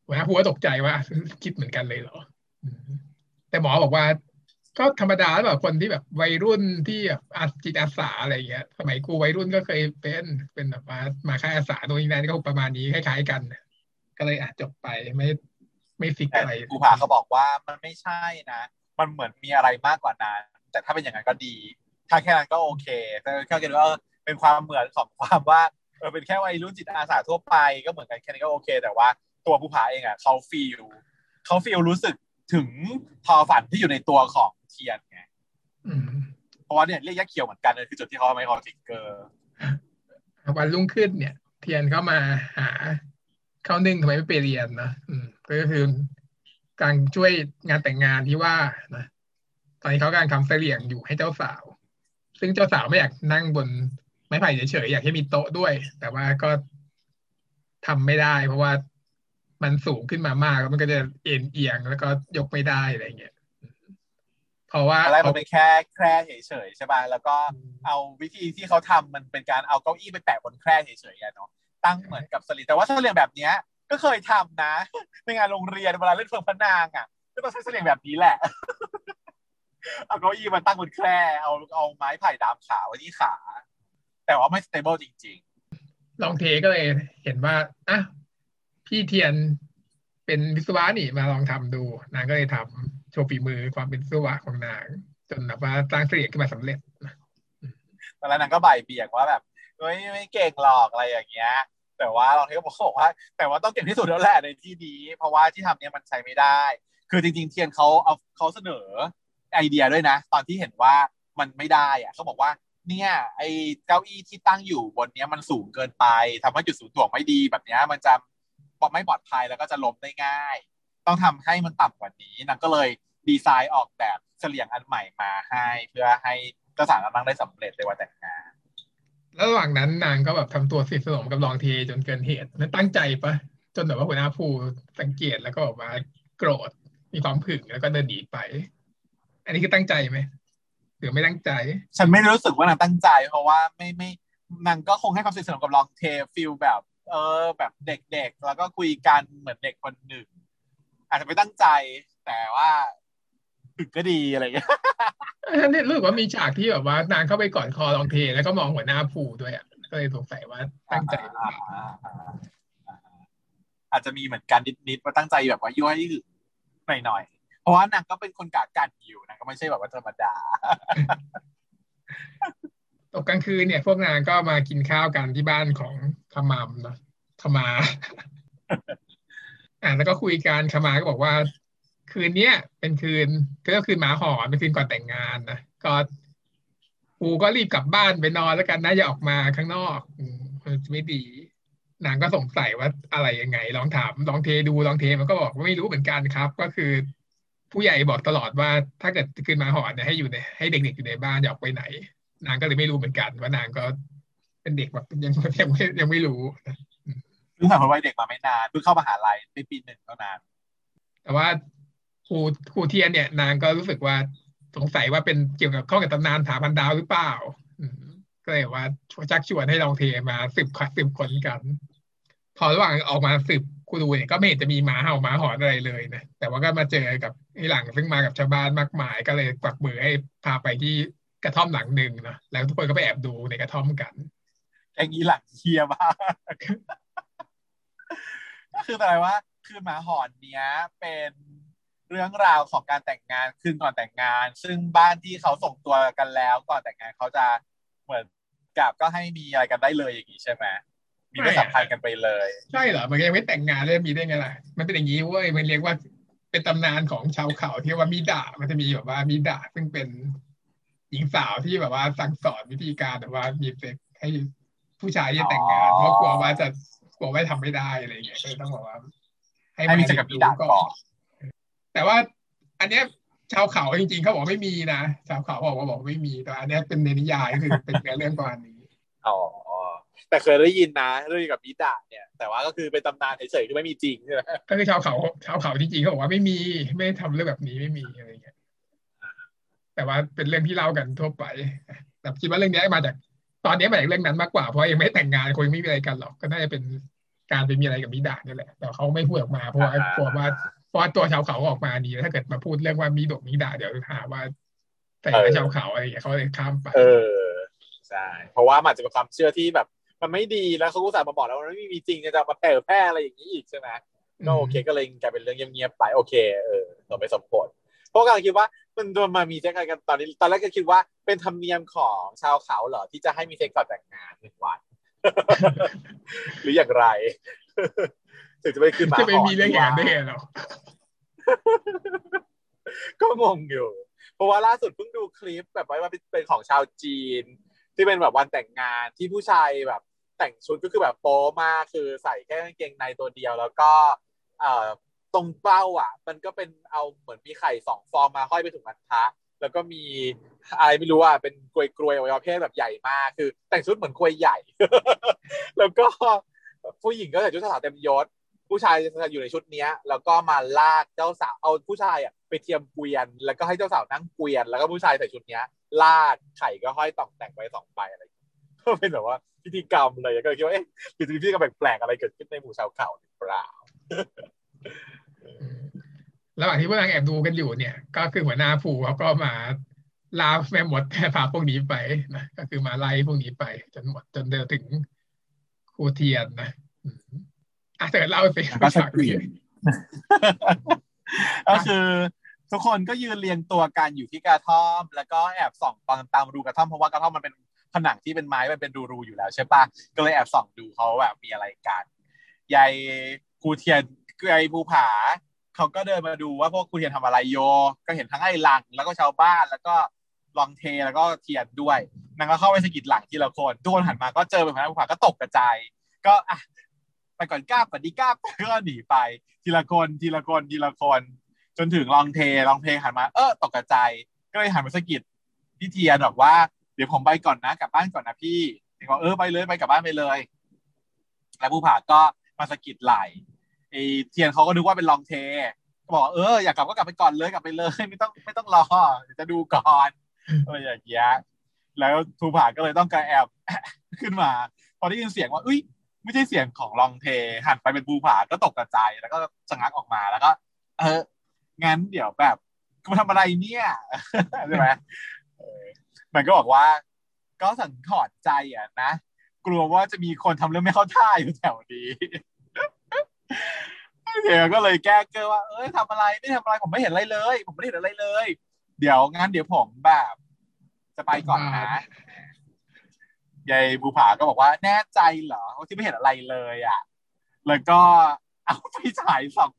หัวหน้าภูก็ตกใจว่า คิดเหมือนกันเลยเหรอแต่หมอบอกว่าก็ธรรมดาแบบคนที่แบบวัยรุ่นที่แบบอาจิตอาสาอะไรเงี้ย สมัยกูวัยรุ่นก็เคยเป็นเป็นแบบมามาค่ายอาสาตรงนี้นั่นก็ประมาณนี้คล้ายๆกัน ก็เลยอาจจบไปไม่ไม่ฟิกอะไรกูผาเขาบอกว่ามันไม่ใช่นะ มันเหมือนมีอะไรมากกว่านั้น แต่ถ้าเป็นอย่างนั้นก็ดี ถ้าแค่นั้นก็โอเค แต่แค่คิดว่าเป็นความเหมือนของความว่าเออเป็นแค่วัยรุ่นจิตอาสาทั่วไปก็เหมือนกันแค่นี้ก็โอเค แต่ว่าตัวผู้ผาเองอะเขาฟีลเขาฟีลรู้สึกถึงทอฝันที่อยู่ในตัวของเทียนไงเพราะว่าเนี่ยเรียกยักษ์เขียวเหมือนกันเลยคือจุดที่เขาไม่คอ triggerวันรุ่งขึ้นเนี่ย เทียนเข้ามาหา เข้านึ่งทำไมไม่ไปเรียนนะอืมก็คือการช่วยงานแต่งงานที่ว่านะตอนนี้เขาการทำเสลี่ยงอยู่ให้เจ้าสาว ซึ่งเจ้าสาวไม่อยากนั่งบนไม้ไผ่เฉยๆอยากให้มีโต๊ะด้วย แต่ว่าก็ทำไม่ได้ เพราะว่ามันสูงขึ้นมามากแล้วมันก็จะเอ็นเอียงแล้วก็ยกไม่ได้อะไรเงี้ยเพราะว่าอะไรมันเป็นแค่แคร่เฉยๆใช่ป่ะแล้วก็เอาวิธีที่เขาทำมันเป็นการเอาเก้าอี้ไปแปะบนแคร่เฉยๆเนาะ ตั้งเหมือนกับสลิงแต่ว่าสลิงแบบเนี้ยก็เคยทำนะในงานโรงเรียนเวลาเล่นเฟืองพนางอะก็ต้องใช้สลิงแบบนี้แหละเอาเก้าอี้มาตั้งบนแคร่เอาเอาไม้ไผ่ดามขาไว้ที่ขา แต่ว่าไม่สเตเบิลจริง ๆ ลองเทก็เลยเห็นว่าอะพี่เทียนเป็นวิศวะนี่มาลองทำดู นางก็เลยทำโชว์ฝีมือความเป็นวิศวะของนาง จนแบบว่าสร้างเสียงขึ้นมาสำเร็จตอนนั้นนางก็บ่ายเบียกว่าแบบ เฮ้ยไม่เก่งหรอกอะไรอย่างเงี้ย แต่ว่าลองเทก็บอกว่า แต่ว่าต้องเก่งที่สุดแล้วแหละในที่นี้ เพราะว่าที่ทำเนี้ยมันใช้ไม่ได้ คือจริง ๆ เทียนเขาเอาเขาเสนอไอเดียด้วยนะ ตอนที่เห็นว่ามันไม่ได้อะเขาบอกว่าเนี่ยไอเก้าอี้ที่ตั้งอยู่บนเนี้ยมันสูงเกินไปทำให้จุดศูนย์ถ่วงไม่ดีแบบเนี้ยมันจะไม่ปลอดภัยแล้วก็จะล้มได้ง่าย ต้องทำให้มันต่ำกว่านี้นางก็เลยดีไซน์ออกแบบเสลี่ยงอันใหม่มาให้ เพื่อให้เจ้าสาวนั่งได้สำเร็จในวันแต่งงาน แล้วระหว่างนั้นนางก็แบบทำตัวสนิทสนมกับรองเทจนเกินเหตุนั้นตั้งใจปะจนแบบว่าหัวหน้าผู้สังเกตแล้วก็ออกมาโกรธมีความผึ่งแล้วก็เดินหนีไป อันนี้คือตั้งใจไหมหรือไม่ตั้งใจ ฉันไม่รู้สึกว่านางตั้งใจ เพราะว่าไม่ไม่นางก็คงให้ความสนิทสนมกับรองเทฟิลแบบ เออ แบบเด็กๆแล้วก็คุยกันเหมือนเด็กคนหนึ่ง อาจจะไม่ตั้งใจแต่ว่า ถึกก็ดีอะไรเงี้ยนี่รู้สึกว่ามีฉากที่แบบว่านางเข้าไปก่อนคอลองเท แล้วก็มองหัวหน้าผูด้วยอะก็เลยสงสัยว่าตั้งใจอาจจะมีเหมือนกันนิดๆว่าตั้งใจแบบว่าย่อยหน่อยๆเพราะว่านางก็เป็นคนกากันอยู่นะก็ไม่ใช่แบบว่าธรรมดาตกกลางคืนเนี่ย พวกนางก็มากินข้าวกันที่บ้านของขมามเนาะขมา อ่าแล้วก็คุยกันขมาก็บอกว่า คืนเนี้ยเป็นคืนก็คืนหมาหอนเป็นคืนก่อนแต่งงานนะก็กูก็รีบกลับบ้านไปนอนแล้วกันนะอย่าออกมาข้างนอกอืมไม่ดีนางก็สงสัยว่าอะไรยังไง ลองถามลองเทดูลองเทมันก็บอกว่าไม่รู้เหมือนกันครับ ก็คือ ผู้ใหญ่บอกตลอดว่าถ้าเกิดขึ้นมาหอเนี่ยให้อยู่ในให้เด็กๆอยู่ในบ้านอย่าออกไปไหน นางก็เลยไม่รู้เหมือนกัน ว่านางก็เป็นเด็กแบบยังยังไม่ยังไม่รู้เพิ่งผ่านวัยเด็กมาไม่นานเพิ่งเข้ามหาลัยในปีหนึ่งเท่านั้นแต่ว่า ครูครูเทียนเนี่ย นางก็รู้สึกว่าสงสัยว่าเป็นเกี่ยวกับข้องกับตำนานผาพันดาวหรือเปล่าก็เลยว่าชักชวนให้ลองเทมาสืบสืบคนกัน พอระหว่างออกมาสืบครูดูเนี่ยก็ไม่เห็นจะมีหมาเห่าหมาหอนอะไรเลยนะแต่ว่าก็มาเจอกับไอ้หลังซึ่งมากับชาวบ้านมากมาย ก็เลยกวักมือให้พาไปที่กระท่อมหลังหนึ่งนะแล้วทุกคนก็ไปแอบดูในกระท่อมกันอย่างนี้หลังเคียมากก็คือแปลว่า คืนหมาหอนเนี้ย เป็น เรื่องราวของการแต่งงานคืนก่อนแต่งงาน ซึ่งบ้านที่เขาส่งตัวกันแล้ว ก่อนแต่งงานเขาจะเหมือนกับก็ให้มีอะไรกันได้เลยอย่างนี้ใช่ไหมมีเพศสัมพันธ์กันไปเลย ใช่เหรอมันยังไม่แต่งงานเลยมีได้ไงล่ะมันเป็นอย่างนี้เว้ยมันเรียกว่าเป็นตำนานของชาวเขาที่ว่ามีดามันจะมีแบบว่ามีดาซึ่งเป็นหญิงสาวที่แบบว่าสั่งสอนวิธีการแบบว่ามีเซ็กให้ผู้ชายที่แต่งงานเพราะกลัวว่าจะกลัวว่าทำไม่ได้อะไรอย่างเงี้ยก็เลยต้องบอกว่า ให้มีเซ็กกับมีดาก่อน แต่ว่าอันเนี้ยชาวเขาจริงๆเขาบอกไม่มีนะชาวเขาบอกว่าบอกไม่มีแต่อันเนี้ยเป็นในนิยายคือเป็นเรื่องประมาณนี้อ๋อแต่เคยได้ยินนะเรื่องกับมิดาเนี่ย แต่ว่าก็คือเป็นตำนานเฉยๆคือไม่มีจริงใช่ไหมก็คือชาวเขาชาวเขาจริงๆเขาบอกว่าไม่มีไม่ทำเรื่องแบบนี้ไม่มีอะไรเงี้ยแต่ว่าเป็นเรื่องที่เล่ากันทั่วไปแต่คิดว่าเรื่องนี้มาจากตอนนี้มาจากเรื่องนั้นมากกว่าเพราะยังไม่แต่งงานคนยังไม่มีอะไรกันหรอกก็น่าจะเป็นการไปมีอะไรกับมิดานี่แหละแต่เขาไม่พูดออกมาเพราะว่ากลัวว่า เพราะตัวชาวเขาออกมาดีถ้าเกิดมาพูดเรื่องว่ามีดกมิดาเดี๋ยวหาว่าใส่ชาวเขาอะไรอย่างเงี้ยเขาเลยข้ามไปเออใช่เพราะว่ามันจะเป็นความเชื่อที่แบบ มันไม่ดีแล้วเขาก็สามาบอกแล้วว่าไม่มีจริงจะมาแผ่แพร่อะไรอย่างนี้อีกใช่ไหมก็โอเคก็เลยกลายเป็นเรื่องเงียบๆไปโอเคเออต่อไปสมผลเพราะกำลังคิดว่ามันโดนมามีเซ็กอะไรกันตอนนี้ตอนแรกก็คิดว่าเป็นธรรมเนียมของชาวเขาเหรอที่จะให้มีเซ็กก่อนแต่งงานหนึ่งวัน หรืออย่างไร ถึงจะไม่ขึ้นมาจะไม่มีเรื่องอย่างนั้นได้หรอก็งงอยู่ เพราะว่าล่าสุดเพิ่งดูคลิปแบบว่าเป็นของชาวจีน ที่เป็นแบบวันแต่งงานที่ผู้ชายแบบ แต่งชุดก็คือแบบโป๊มากคือใส่แค่กางเกงในตัวเดียว แล้วก็ เอ่อตรงเป้าอะ มันก็เป็นเอาเหมือนมีไข่สองฟองมาห้อยไปถึงมันทะแล้วก็มีอะไรไม่รู้อะเป็นกลวยกลวยอวัยวะเพศแบบใหญ่มากคือ แต่งชุดเหมือนกลวยใหญ่ แล้วก็ผู้หญิงก็ใส่ชุดสาวเต็มยศ ผู้ชายจะอยู่ในชุดเนี้ย แล้วก็มาลากเจ้าสาวเอาผู้ชายอะไปเทียมเกวียน แล้วก็ให้เจ้าสาวนั่งเกวียน แล้วก็ผู้ชายใส่ชุดเนี้ย ลากไข่ก็ห้อยต่องแต่งไปสองใบอะไรก็เป็นแบบว่าพิธีกรรมเลยก็เลยคิดว่าเอ๊ะหรือจะมีพิธีกรรมแปลกๆอะไรเกิดขึ้นในหมู่ชาวเขาหรือเปล่าระหว่างที่พวกนางแอบดูกันอยู่เนี่ย ก็คือหัวหน้าผู้เขาก็มาลาแม่หมดแพาพวกนี้ไปนะก็คือมาไล่พวกนี้ไป จนหมดจนเดินถึงครูเทียนนะ อะเธอเล่าสิก็ชัดเจนก็คือทุกคนก็ยืนเรียงตัวกันอยู่ที่กระท่อม แล้วก็แอบส่องตามตามรูกระท่อมเพราะว่ากระท่อมมันเป็นผนังที่เป็นไม้มันเป็นรูๆอยู่แล้วใช่ปะก็เลยแอบส่องดูเขาแบบมีอะไรกันยายครูเทียนยายภูผาเขาก็เดินมาดูว่าพวกครูเทียนทำอะไรโย ก็เห็นทั้งไอ้หลัง แล้วก็ชาวบ้านแล้วก็ลองเทแล้วก็เทียนด้วยนางก็เข้าไปสกิดหลังทีละคนทุกคนหันมาก็เจอเป็นพนักภูผาก็ตกกระจายก็อะ ไปก่อนกล้าปฏิกล้าก็หนีไป ทีละคนทีละคนทีละคน จนถึงลองเทลองเพลงหันมาเออตกกระจก็เลยหันไปสกิดพี่เทียนบอกว่าเดี๋ยวผมไปก่อนนะกลับบ้านก่อนนะพี่บอกเออไปเลยไปกลับบ้านไปเลย แล้วผู้ผ่าก็มาสกิดไหลไอ้เทียนเขาก็นึกว่าเป็นลองเท ก็บอกเอออยากกลับก็กลับไปก่อนเลยกลับไปเลย ไม่ต้องไม่ต้องรอเดี๋ยวจะดูก่อนอะไรอย่างเงี้ยแล้วภูผาก็เลยต้องกระแอบขึ้นมา พอได้ยินเสียงว่าอุ้ย ไม่ใช่เสียงของลองเทหันไปเป็นภูผาก็ตกกระจายแล้วก็ชะงักออกมาแล้วก็ เอองั้นเดี๋ยวแบบกูทำอะไรเนี่ยใช่ไหมมันก็บอกว่า ก็สังขอดใจอะนะกลัวว่าจะมีคนทำเรื่องไม่เข้าท่าอยู่แถวนี้เดี๋ยวก็เลยแก้เกอว่า เอ้ยทำอะไรไม่ทำอะไรผมไม่เห็นอะไรเลย ผมไม่เห็นอะไรเลย เดี๋ยวงั้นเดี๋ยวผมแบบ จะไปก่อนนะ ยายบูผาก็บอกว่าแน่ใจเหรอที่ไม่เห็นอะไรเลยอะ แล้วก็เอาไปฉายสอง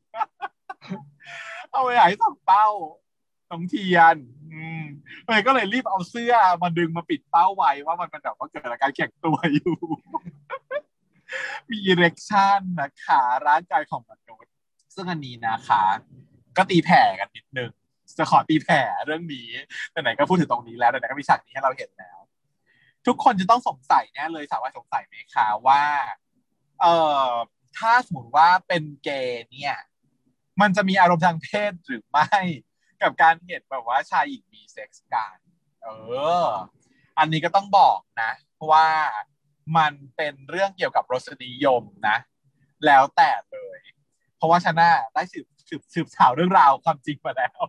เอาไปฉายสองเป้าตรงเทียน อืมมันก็เลยรีบเอาเสื้อมาดึงมาปิดเป้าไว้ว่ามันเป็นแบบว่าเกิดอาการแข็งตัวอยู่ มีอิเล็กชันนะคะร่างกายของมนุษย์ซึ่งอันนี้นะคะ ก็ตีแผ่กันนิดนึงจะขอตีแผ่เรื่องนี้ไหนๆก็พูดถึงตรงนี้แล้วไหนๆก็มีฉากนี้ให้เราเห็นแล้ว ทุกคนจะต้องสงสัยแน่เลยสาวว่าสงสัยไหมคะว่า เอ่อถ้าสมมติว่าเป็นเกย์เนี่ย มันจะมีอารมณ์ทางเพศหรือไม่ กับการเห็นแบบว่าชายหญิงมีเซ็กส์กันเออ อันนี้ก็ต้องบอกนะเพราะว่ามันเป็นเรื่องเกี่ยวกับรสนิยมนะ แล้วแต่เลย เพราะว่าฉันะได้สืบสืบสืบสาวเรื่องราวความจริงมาแล้ว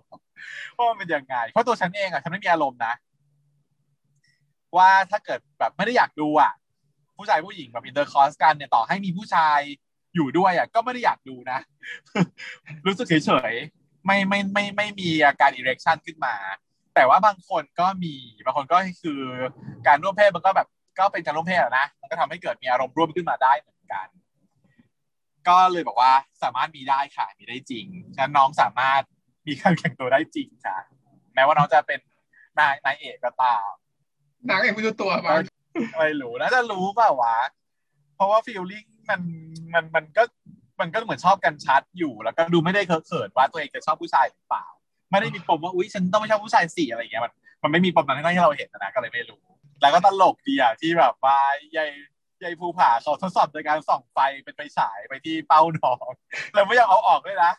ว่ามันเป็นยังไง เพราะตัวฉันเองอะฉันไม่มีอารมณ์นะ ว่าถ้าเกิดแบบไม่ได้อยากดูอะ ผู้ชายผู้หญิงแบบ intercourse กันเนี่ยต่อให้มีผู้ชายอยู่ด้วยอะก็ไม่ได้อยากดูนะ รู้สึกเฉยๆไม่ไม่ไม่ไม่มีอาการ erection ขึ้นมา แต่ว่าบางคนก็มีบางคนก็คือการร่วมเพศมันก็แบบก็เป็นการร่วมเพศนะมันก็ทำให้เกิดมีอารมณ์ร่วมขึ้นมาได้เหมือนกัน ก็เลยบอกว่าสามารถมีได้ค่ะมีได้จริงฉะนั้นน้องสามารถมีการแข่งตัวได้จริงค่ะแม้ว่าน้องจะเป็นนายนายเอกก็ตาม นางเองไม่รู้ตัวบ้างไม่รู้น่าจะรู้เปล่าวะ เพราะว่าฟีลลิ่งมันมันมันก็มันก็เหมือนชอบกันชัดอยู่ แล้วก็ดูไม่ได้เขินว่าตัวเองจะชอบผู้ชายหรือเปล่า ไม่ได้มีปมว่าอุ้ยฉันต้องไม่ชอบผู้ชายสี่อะไรอย่างเงี้ยมันมันไม่มีปมนั้นที่เราเห็นนะก็เลยไม่รู้ แล้วก็ตลกดีอะที่แบบว่ายายยายภูผาเขาทดสอบโดยการส่องไฟเป็นไฟฉายไปที่เป้าน้อง แล้วไม่ยอมเอาออกด้วยนะ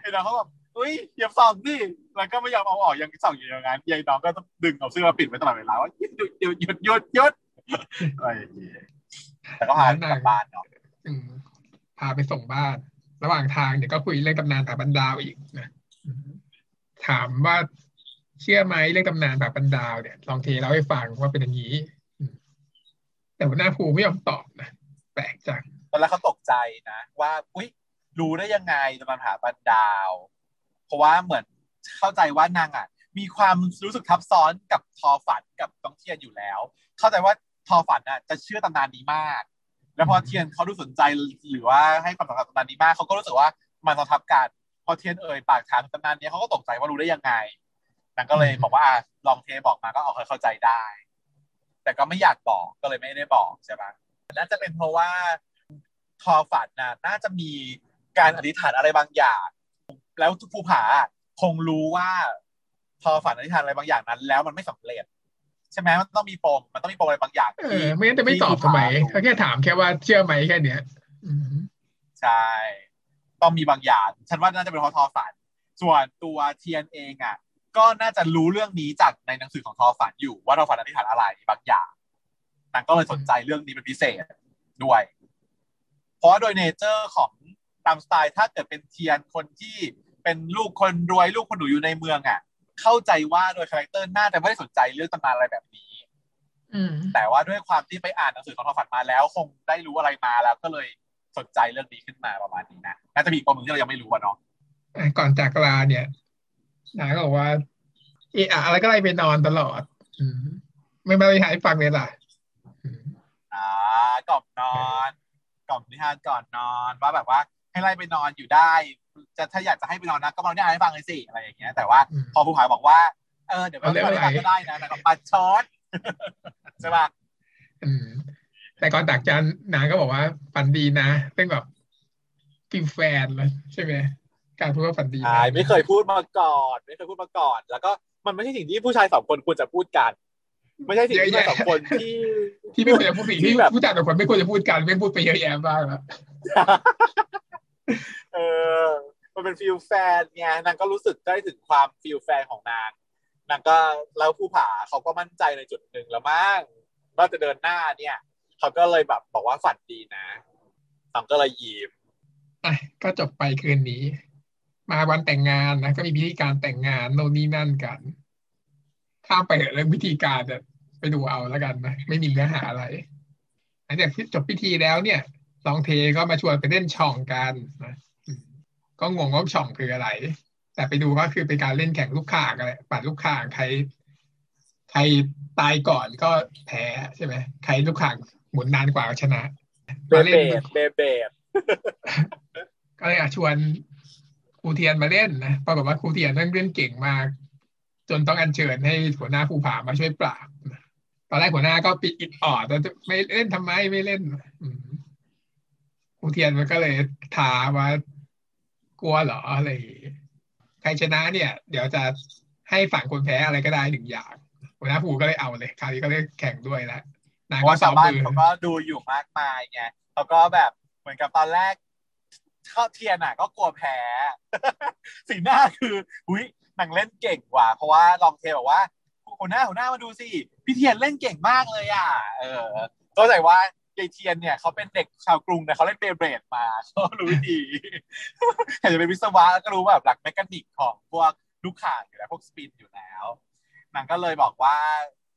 ไอ้น้องเขาแบบ อุ้ยอย่าส่องดิแล้วก็ไม่ยอมเอาออกยังส่องอยู่อย่างนั้นยายน้องก็ต้องดึงเอาเสื้อมาปิดไว้ตลอดเวลาว่าหยุดหยุดหยุดหยุดหยุดหยุดอะไรอย่างเงี้ยแต่ก็พากลับบ้านเนาะอืมพาไปส่งบ้าน ระหว่างทางเดี๋ยวก็คุยเรื่องตำนานผาบันดาวอีกนะอืมถามว่าเชื่อไหมเรื่องตำนานผาบันดาวเนี่ยลองเทเล่าให้ฟังว่าเป็นอย่างนี้อืมแต่หัวหน้าภูไม่ยอมตอบนะแปลกจังตอนแรกเขาตกใจนะว่า อุ้ยรู้ได้ยังไงตำนานผาบันดาว เพราะว่าเหมือนเข้าใจว่านางอะ มีความรู้สึกทับซ้อนกับทอฝันกับต้องเทียนอยู่แล้ว เข้าใจว่าทอฝันอะจะเชื่อตำนานนี้มาก แล้วพอเทียนเขาดูสนใจหรือว่าให้ความสำคัญตำนานนี้มากเขาก็รู้สึกว่ามันต้องทับกันพอเทียนเอ่ยปากถามตำนานนี้เขาก็ตกใจว่ารู้ได้ยังไงนางก็เลยบอกว่าลองเทบอกมาก็เอาเคยเข้าใจได้ แต่ก็ไม่อยากบอกก็เลยไม่ได้บอกใช่ไหมน่าจะเป็นเพราะว่าทอฝันน่ะน่าจะมีการอธิษฐานอะไรบางอย่าง แล้วภูผาคงรู้ว่าทอฝันอธิษฐานอะไรบางอย่างนั้น แล้วมันไม่สำเร็จ ใช่ไหมมันต้องมีปมมันต้องมีปมอะไรบางอย่างเออไม่งั้นจะไม่ตอบทำไมเขาแค่ถามแค่ว่าเชื่อไหมแค่เนี้ยอืมใช่ต้องมีบางอย่าง ฉันว่าน่าจะเป็นเพราะทอฝัน ส่วนตัวเทียนเองอะ ก็น่าจะรู้เรื่องนี้จากในหนังสือของทอฝันอยู่ ว่าทอฝันอธิษฐานอะไรบางอย่างนางก็เลยสนใจเรื่องนี้เป็นพิเศษด้วย เพราะว่าโดย nature ของตามสไตล์ถ้าเกิดเป็นเทียนคนที่ เป็นลูกคนรวยลูกคนหนูอยู่ในเมืองอะ เข้าใจว่าโดย character น่าจะไม่ได้สนใจเรื่องตำนานอะไรแบบนี้อืมแต่ว่าด้วยความที่ไปอ่านหนังสือของทอฝันมาแล้ว คงได้รู้อะไรมาแล้วก็เลยสนใจเรื่องนี้ขึ้นมาประมาณนี้นะน่าจะมีอีกปมหนึ่งที่เรายังไม่รู้อะเนาะอะก่อนจากลาเนี่ยนางก็บอกว่าเอะอะอะไรก็ไล่ไปนอนตลอดอืมไม่มาไปหายฟังเลยล่ะอืมอ่ากล่อมนอน กล่อมนิทานก่อนนอนว่าแบบว่า ให้ไล่ไปนอนอยู่ได้ จะถ้าอยากจะให้ไปนอนนะก็มาเล่านิทานให้ฟังเลยสิอะไรอย่างเงี้ยแต่ว่าอืมพอผู้ผาบอกว่าเออเดี๋ยวไปเอาเรื่องนอนให้ฟังอะไรก็ได้นะแต่ก็ปัดช็อตใช่ป่ะอืมแต่ก่อนจากจันนางก็บอกว่าฝันดีนะซึ่งแบบฟิลแฟนเลยใช่ไหมการพูดว่าฝันดีใช่นะไม่เคยพูดมาก่อน ไม่เคยพูดมาก่อน แล้วก็มันไม่ใช่สิ่งที่ผู้ชายสองคนควรจะพูดกัน ไม่ใช่สิ่งที่ผู้ชายสองคนที่ที่ไม่ควรจะพูดสิ่งที่ที่แบบผู้จัดบางคนไม่ควรจะพูดกันไม่พูดไปเยอะแยะบ้างแล้ว เออ มันเป็น feel แฟนไงนางก็รู้สึกได้ถึงความ feel แฟนของนางนางก็แล้วภูผาเขาก็มั่นใจในจุดหนึ่งแล้วมั้งว่าจะเดินหน้าเนี่ย เขาก็เลยแบบบอกว่าฝันดีนะสองก็เลยยิ้มอะก็จบไปคืนนี้ มาวันแต่งงานนะก็มีพิธีการแต่งงานโน่นนี่นั่นกันข้ามไปเถอะเรื่องพิธีการเนี่ยไปดูเอาแล้วกันนะไม่มีเนื้อหาอะไรหลังจากที่จบพิธีแล้วเนี่ย ลองเทก็มาชวนไปเล่นช่องกันนะอืมก็งงว่าช่องคืออะไร แต่ไปดูก็คือเป็นการเล่นแข่งลูกข่างอะไรปัดลูกข่างใครใครตายก่อนก็แพ้ใช่ไหมใครลูกข่างหมุนนานกว่าก็ชนะเบมาเบเล่นดเบเบดก็เลยอะชวนครูเทียนมาเล่นนะปรากฏว่าครูเทียนนั่งเล่นเก่งมาก จนต้องอัญเชิญให้หัวหน้าภูผามาช่วยปราบตอนแรกหัวหน้าก็ปิดอิดออดแล้วไม่เล่นทำไมไม่เล่น ครูเทียนมันก็เลยถามว่ากลัวเหรออะไรใครชนะเนี่ย เดี๋ยวจะให้ฝั่งคนแพ้อะไรก็ได้หนึ่งอย่างหัวหน้าภูก็เลยเอาเลยคราวนี้ก็เลยแข่งด้วยแล้วเพราะว่าชาวบ้านเขาก็ดูอยู่มากมายไงเขาก็แบบเหมือนกับตอนแรกเข้าเทียนอะ ก็กลัวแพ้สีหน้าคืออุ้ยนางเล่นเก่งกว่า เพราะว่าลองเทบอกว่าหัวหน้าหัวหน้ามาดูสิพี่เทียนเล่นเก่งมากเลยอะ เออก็ใจว่า ยายเทียนเนี่ยเขาเป็นเด็กชาวกรุงแต่เขาเล่น Beyblade มาเขารู้ดีเห็นจะเป็นวิศวะแล้วก็รู้แบบหลัก mechanic ของพวกลูกข่างอยู่แล้วพวก spin อยู่แล้วนางก็เลยบอกว่า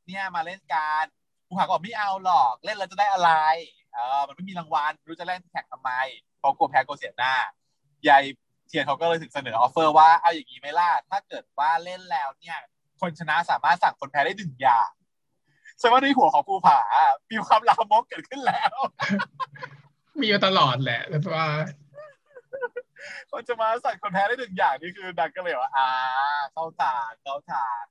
เนี่ยมาเล่นกับภูผาก็บอกไม่เอาหรอกเล่นแล้วจะได้อะไรเออมันไม่มีรางวัลรู้จะเล่นแข่งทำไมเพราะกลัวแพ้กลัวเสียหน้ายายเทียนเขาก็เลยถึงเสนอ offer ว่าเอาอย่างนี้ไหมล่ะถ้าเกิดว่าเล่นแล้วเนี่ย คนชนะสามารถสั่งคนแพ้ได้หนึ่งอย่าง แสดงว่าในหัวของภูผา มีความลามกเกิดขึ้นแล้ว มีมาตลอดแหละแต่ว่าคนจะมาสั่งคนแพ้ได้หนึ่งอย่างนี่คือดังก็เลยว่าอ่าเข้าทางเข้าทาง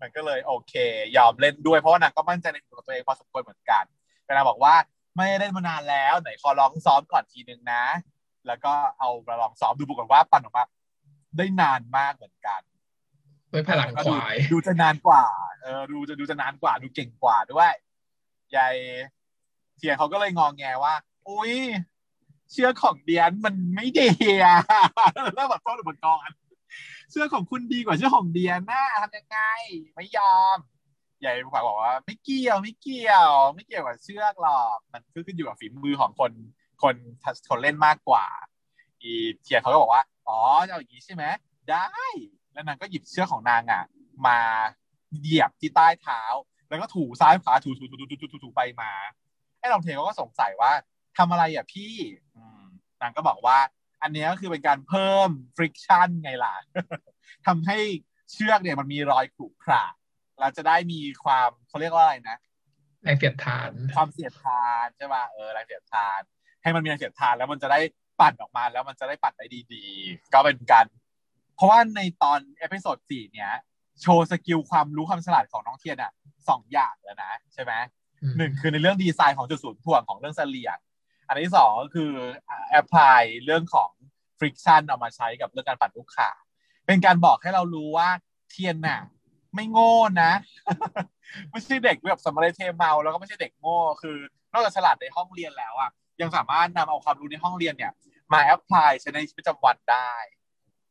มันก็เลยโอเค ยอมเล่นด้วยเพราะว่านางก็มั่นใจในตัวตัวเองพอสมควรเหมือนกันเวลาบอกว่าไม่เล่นมานานแล้วไหนขอลองซ้อมก่อนทีนึงนะ แล้วก็เอาลองซ้อมดูปรากฏว่าปั่นออกมาได้นานมากเหมือนกัน ด้วยพลังควาย ดูจะนานกว่า เออดูจะดูจะนานกว่า ดูเก่งกว่าด้วยยายเทียเขาก็เลยงองแงว่า อุ้ยเชื่อของเดียนมันไม่ดีอะแล้วแบบต้นอุปกรณ์เชื่อของคุณดีกว่าเชื่อของเดียนน่าทำยังไง ไม่ยอมใหญ่ผู้บอกว่า ไม่เกี่ยวไม่เกี่ยว ไม่เกี่ยวกับเชือกหรอกมันขึ้นอยู่กับฝีมือของคนคนคนเล่นมากกว่า อีเทียเขาก็บอกว่า อ๋อจะเอาอย่างนี้ใช่ไหมได้ แล้วนางก็หยิบเชือกของนางอะ มาเหยียบที่ใต้เท้า แล้วก็ถูซ้ายขวาถูถูถูถูถูถูไปมาไอ้ลองเทก็สงสัยว่าทำอะไรอะพี่นางก็บอกว่า อันนี้ก็คือเป็นการเพิ่มฟริกชันไงล่ะทำให้เชือกเนี่ยมันมีรอยขรุขระเราจะได้มีความเขาเรียกว่าอะไรนะแรงเสียดทาน ความเสียดทานใช่ป่ะเออแรงเสียดทาน ให้มันมีแรงเสียดทานแล้วมันจะได้ปั่นออกมาแล้วมันจะได้ปั่นได้ดี ๆ ก็เป็นการ เพราะว่าในตอน episode สี่เนี้ยโชว์ skill ความรู้ความฉลาดของน้องเทียนอะสองอย่างแล้วนะใช่ไหมหนึ่งคือในเรื่องดีไซน์ของจุดศูนย์ถ่วงของเรื่องเสลี่ยงอันที่สองก็คือapply เรื่องของ friction เอามาใช้กับเรื่องการปั่นลูกข่างเป็นการบอกให้เรารู้ว่าเทียนน่ะ ไม่โง่นะไม่ใช่เด็กแบบสำมะเลเทเมาแล้วก็ไม่ใช่เด็กโง่คือนอกจากฉลาดในห้องเรียนแล้วอะยังสามารถนำเอาความรู้ในห้องเรียนเนี่ย มา apply ใช้ในชีวิตประจำวันได้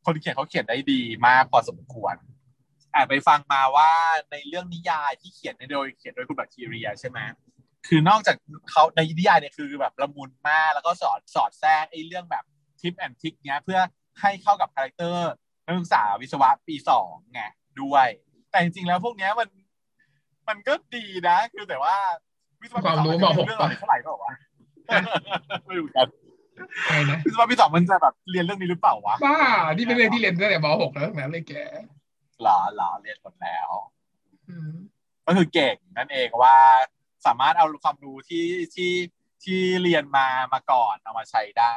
คนเขียนเขาเขียนได้ดีมากพอสมควรอ่านไปฟังมาว่าในเรื่องนิยายที่เขียนโดยเขียนโดยคุณแบคทีเรียใช่ไหมคือนอกจากเขาในนิยายเนี่ยคือแบบละมุนมากแล้วก็สอดสอดแทรกไอ้เรื่องแบบ tip and trick เนี้ยเพื่อให้เข้ากับ character นักศึกษาวิศวะปีสองไงด้วย แต่จริงๆแล้วพวกเนี้ยมันมันก็ดีนะ คือแต่ว่าวิศวะความรู้บอกหกปเท่าไหร่ก็บอกว่าไม่รู้กัน ใช่นะวิศวะปีสองมันจะแบบเรียนเรื่องนี้หรือเปล่าวะบ้า นี่เป็นเรื่องที่เรียนตั้งแต่มหกแล้วนั้นเลยแกหรอหรอเรียนหมดแล้วก็คือเก่งนั่นเองว่าสามารถเอาความรู้ที่ที่ที่เรียนมามาก่อนเอามาใช้ได้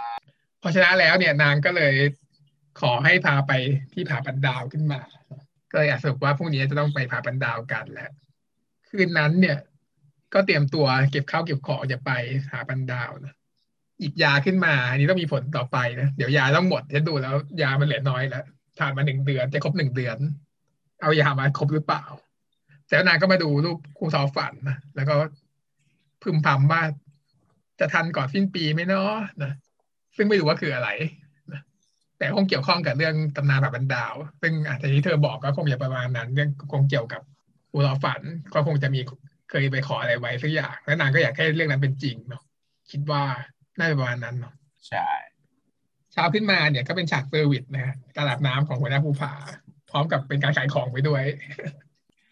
พอชนะแล้วเนี่ยนางก็เลยขอให้พาไปที่ผาปันดาวขึ้นมา ก็เลยสรุปว่าพรุ่งนี้จะต้องไปผาปันดาวกันแล้วคืนนั้นเนี่ย ก็เตรียมตัวเก็บข้าวเก็บของจะไปผาปันดาวนะ หยิบยาขึ้นมา อันนี้ต้องมีผลต่อไปนะ เดี๋ยวยาต้องหมดฉันดูแล้ว ยามันเหลือน้อยแล้วผ่านมาหนึ่งเดือนจะครบหนึ่งเดือน เอายามาครบหรือเปล่าแล้วนางก็มาดูรูปครูสอฝันนะแล้วก็พึมพำว่าจะทันก่อนสิ้นปีไหมเนาะนะซึ่งไม่รู้ว่าคืออะไรนะแต่คงเกี่ยวข้องกับเรื่องตำนานแบบบรรดาว ซึ่งอาจจะที่เธอบอกก็คงจะประมาณนั้น เรื่องคงเกี่ยวกับครูสอฝันก็คงจะมีเคยไปขออะไรไว้สักอย่างแล้วนางก็อยากให้เรื่องนั้นเป็นจริงเนาะคิดว่า น่าจะประมาณนั้นเนาะใช่เช้าขึ้นมาเนี่ยก็เป็นฉากเซอร์วิสนะฮะตลาดน้ำของหัวหน้าภูผา พร้อมกับเป็นการขายของไปด้วย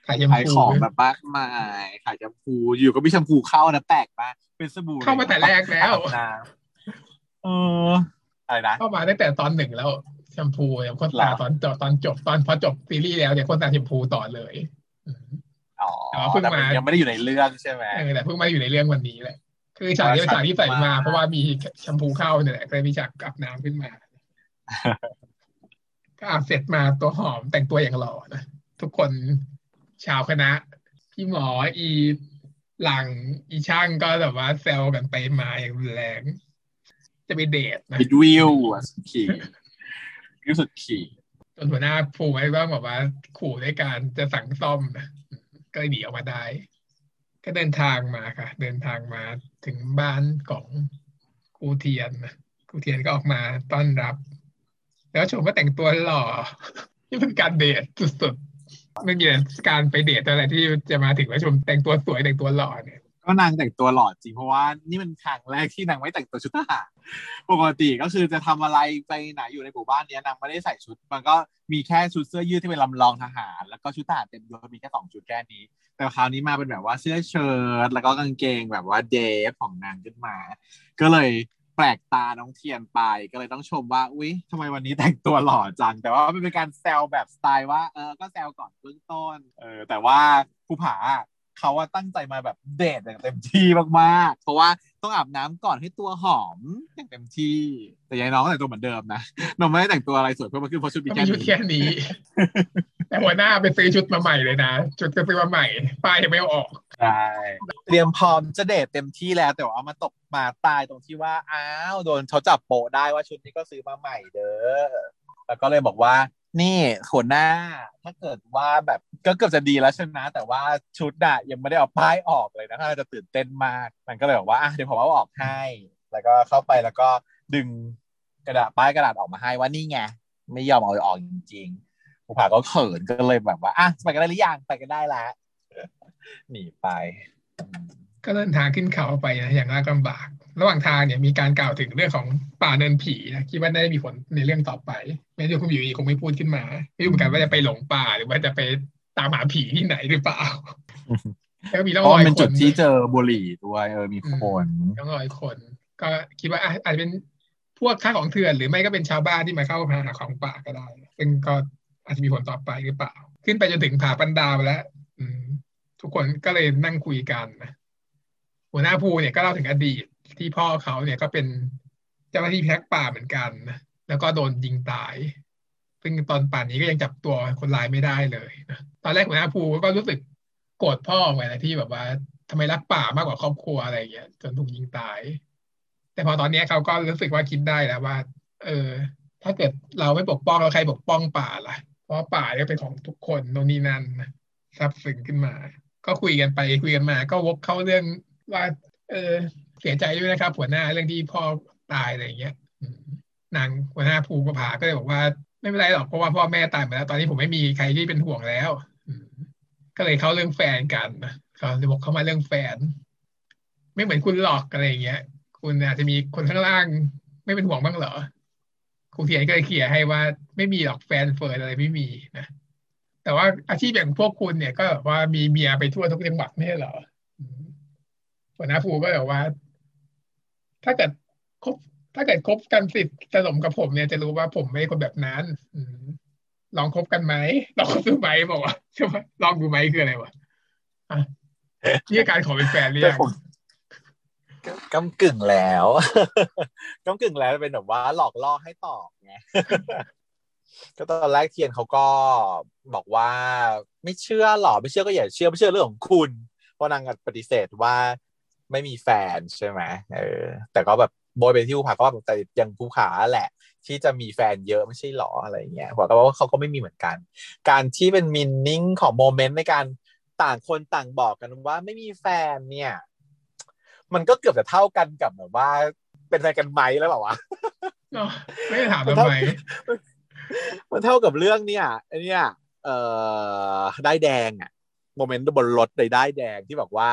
ขายยำพูของแบบมากมายขายยำพูอยู่ก็มีแชมพูเข้านะแปลกมากเป็นสบู่เข้ามาแต่แรกแล้วเอออะไรนะเข้ามาตั้งแต่ตอนหนึ่งแล้วแชมพูอย่างโฆษณาตอนจบตอนจบตอนพอจบซีรีส์แล้วเนี่ยโฆษณาแชมพูต่อเลยอ๋อเพิ่งมายังไม่ได้อยู่ในเรื่องใช่ไหมเออแต่เพิ่งมาอยู่ในเรื่องวันนี้แหละ คือฉากนี้เป็นฉากที่ใส่มา เพราะว่ามีแชมพูเข้าเนี่ยแหละก็เลยมีฉากอาบน้ำขึ้นมาก็อาบเสร็จมาตัวหอมแต่งตัวอย่างหล่อนะทุกคนชาวคณะ พี่หมออีหลังอีช่างก็แบบว่าแซวกันไปมาอย่างรุนแรง จะไปเดทนะบิดวิวอะสุดขี่วิวสุดขี่จนหัวหน้าภูมิไว้บ้างบอกว่าขู่ด้วยการจะสั่งซ่อมนะก็เลยหนีออกมาได้ ก็เดินทางมาค่ะ เดินทางมาถึงบ้านของครูเทียนนะครูเทียนก็ออกมาต้อนรับ แล้วชมว่าแต่งตัวหล่อนี่เป็นการเดทสุดๆไม่มีการไปเดทอะไรที่จะมาถึงว่าชมแต่งตัวสวยแต่งตัวหล่อเนี่ย ก็นางแต่งตัวหล่อจริงเพราะว่านี่มันครั้งแรกที่นางไม่แต่งตัวชุดทหารปกติก็คือจะทำอะไรไปไหนอยู่ในหมู่บ้านเนี้ยนางไม่ได้ใส่ชุด มันก็มีแค่ชุดเสื้อยืดที่เป็นลำลองทหาร แล้วก็ชุดทหารเต็มยศมีแค่สองชุดแค่นี้ แต่คราวนี้มาเป็นแบบว่าเสื้อเชิ้ตแล้วก็กางเกงแบบว่าเดฟของนางขึ้นมา ก็เลยแปลกตาน้องเทียนไปก็เลยต้องชมว่าอุ๊ยทำไมวันนี้แต่งตัวหล่อจัง แต่ว่ามันเป็นการแซวแบบสไตล์ว่าเออก็แซวก่อนเบื้องต้นเออแต่ว่าภูผา เขาว่าตั้งใจมาแบบเดทอย่างเต็มที่มากๆ เพราะว่าต้องอาบน้ำก่อนให้ตัวหอมอย่างเต็มที่ แต่ยายน้องก็แต่งตัวเหมือนเดิมนะน้องไม่ได้แต่งตัวอะไรสวยเพิ่มมาขึ้นเพราะชุดมีก็แค่มีชุดนี้แค่นี้ แต่หัวหน้าไปซื้อชุดมาใหม่เลยนะชุดก็ซื้อมาใหม่ป้ายยังไม่เอาออกใช่เตรียมพร้อมจะเดทเต็มที่แล้ว แต่ว่าเอามาตกมาตายตรงที่ว่าอ้าวโดนเขาจับโปะได้ว่าชุดนี้ก็ซื้อมาใหม่เด้อแล้วก็เลยบอกว่า นี่หัวหน้าถ้าเกิดว่าแบบก็เกือบจะดีแล้วใช่ไหมแต่ว่าชุดอะยังไม่ได้เอาป้ายออกเลยนะถ้าจะตื่นเต้นมากมันก็เลยบอกว่าอะเดี๋ยวผมเอาออกให้ แล้วก็เข้าไปแล้วก็ดึงกระดาษป้ายกระดาษออกมาให้ว่านี่ไงไม่ยอมเอาออกจริงๆผู้ผาก็เขินก็เลยแบบว่าอะไปกันได้หรือยังไปกันได้ล้วหนีไป ก็เดินทางขึ้นเขาไปนะอย่างยากลำบาก ระหว่างทางเนี่ยมีการกล่าวถึงเรื่องของป่าเนินผีนะคิดว่าน่าจะมีผลในเรื่องต่อไปแม้จะคุณอยู่ดีคงไม่พูดขึ้นมาไม่รู้เหมือนกันว่าจะไปหลงป่าหรือว่าจะไปตามหาผีที่ไหนหรือเปล่าแล้วก็มีร่องเพราะรอยมันเป็นคจุดนที่เจอบุหรี่ด้วยเออมีคนร่องรอยคน ก็คิดว่าอะอาจจะเป็นพวกค่าของเถื่อนหรือไม่ก็เป็นชาวบ้านที่มาเข้ามาหาของป่าก็ได้ ซึ่งก็อาจจะมีผลต่อไปหรือเปล่า ขึ้นไปจนถึงผาปันดาวแล้วอืมทุกคนก็เลยนั่งคุยกันนะหัวหน้าภูเนี่ยก็เล่าถึงอดีต ที่พ่อเขาเนี่ยก็เป็นเจ้าหน้าที่แพิทักป่าเหมือนกันนะแล้วก็โดนยิงตาย ซึ่งตอนป่านนี้ก็ยังจับตัวคนร้ายไม่ได้เลยนะตอนแรกหัวหน้าภูก็รู้สึกโกรธพ่อไงนะที่แบบว่าทำไมรักป่ามากกว่าครอบครัวอะไรอย่างเงี้ยจนถูกยิงตาย แต่พอตอนนี้เขาก็รู้สึกว่าคิดได้แล้วว่า เออ ถ้าเกิดเราไม่ปกป้องแล้วใครปกป้องป่าล่ะ เพราะป่าเนี่ยเป็นของทุกคนโน่นนี่นั่นนะซับซึ้งขึ้นมา ก็คุยกันไปคุยกันมา ก็วกเข้าเรื่องว่า เออ เสียใจด้วยนะครับ หัวหน้าเรื่องที่พ่อตายอะไรอย่างเงี้ยนางหัวหน้าภูประภาก็เลยบอกว่า ไม่เป็นไรหรอกเพราะว่าพ่อแม่ตายไปแล้ว ตอนนี้ผมไม่มีใครที่เป็นห่วงแล้วก็เลยเข้าเรื่องแฟนกันเขาเลยบอกเข้ามาเรื่องแฟน ไม่เหมือนคุณหรอกอะไรอย่างเงี้ย คุณอาจจะมีคนข้างล่าง ไม่เป็นห่วงบ้างเหรอครูเทียนก็เลย clear ให้ว่าไม่มีหรอกแฟนเฟิร์นอะไรไม่มีนะแต่ว่าอาชีพอย่างพวกคุณเนี่ยก็ว่ามีเมียไปทั่วทุกจังหวัดไม่ใช่เหรอหัวหน้าภูก็แบบว่า ถ้าเกิดคบถ้าเกิดคบกันสิทธิ์สมกับผมเนี่ยจะรู้ว่าผมไม่คนแบบนั้นอลองคบกันไหมลองคบดูไหมบอกว่าใช่ไหมลองดูไหมคืออะไรวะอะนี่การขอเป็นแฟนหรือแต่ยังผมกำกึ่งแล้วกำกึ่งแล้วเป็นแบบว่าหลอกล่อให้ตอบไงก็ตอนแรกเทียนเขาก็บอกว่า ไม่เชื่อหรอไม่เชื่อก็อย่าเชื่อไม่เชื่อเรื่องของคุณเพราะนางปฏิเสธว่า ไม่มีแฟนใช่ไหมเออ แต่ก็แบบโบยไปที่ภูผาก็แบบแต่ยังภูผาแหละ ที่จะมีแฟนเยอะไม่ใช่หรออะไรอย่างเงี้ยบอกก็ว่าเขาก็ไม่มีเหมือนกัน การที่เป็นมินนิ่งของโมเมนต์ในการต่างคนต่างบอกกันว่าไม่มีแฟนเนี่ย มันก็เกือบจะเท่ากันกับแบบว่า เป็นแฟนกันไหมแล้วเปล่าวะเนาะไม่ได้ถามทำไมมันเท่ากับเรื่องเนี่ยไอเนี่ยเอ่อได้ายแดงอะโมเมนต์บนรถในได้ายแดงที่บอกว่า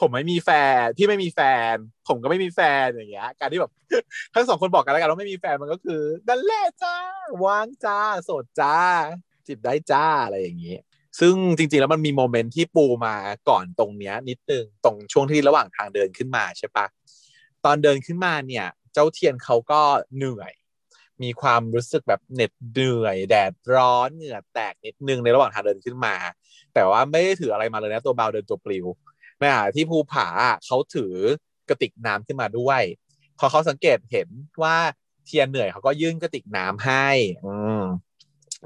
ผมไม่มีแฟนที่ไม่มีแฟน ผมก็ไม่มีแฟนอย่างเงี้ย การที่แบบทั้งสองคนบอกกันแล้วกันว่าไม่มีแฟนมันก็คือนั่นแหละจ้าว่างจ้าโสดจ้าจีบได้จ้าอะไรอย่างเงี้ซึ่งจริงๆแล้วมันมีโมเมนต์ที่ปูมาก่อนตรงเนี้ย นิดนึงตรงช่วงที่ระหว่างทางเดินขึ้นมาใช่ปะตอนเดินขึ้นมาเนี่ย เจ้าเทียนเขาก็เหนื่อย มีความรู้สึกแบบเหน็ดเหนื่อย แดดร้อนเหงื่อแตกนิดนึงในระหว่างทางเดินขึ้นมา แต่ว่าไม่ได้ถืออะไรมาเลยนะตัวเบาเดินตัวปลิว ในขณะที่ภูผาเขาถือกระติกน้ำขึ้นมาด้วย พอเขาสังเกตเห็นว่าเทียนเหนื่อยเขาก็ยื่นกระติกน้ำให้ อืม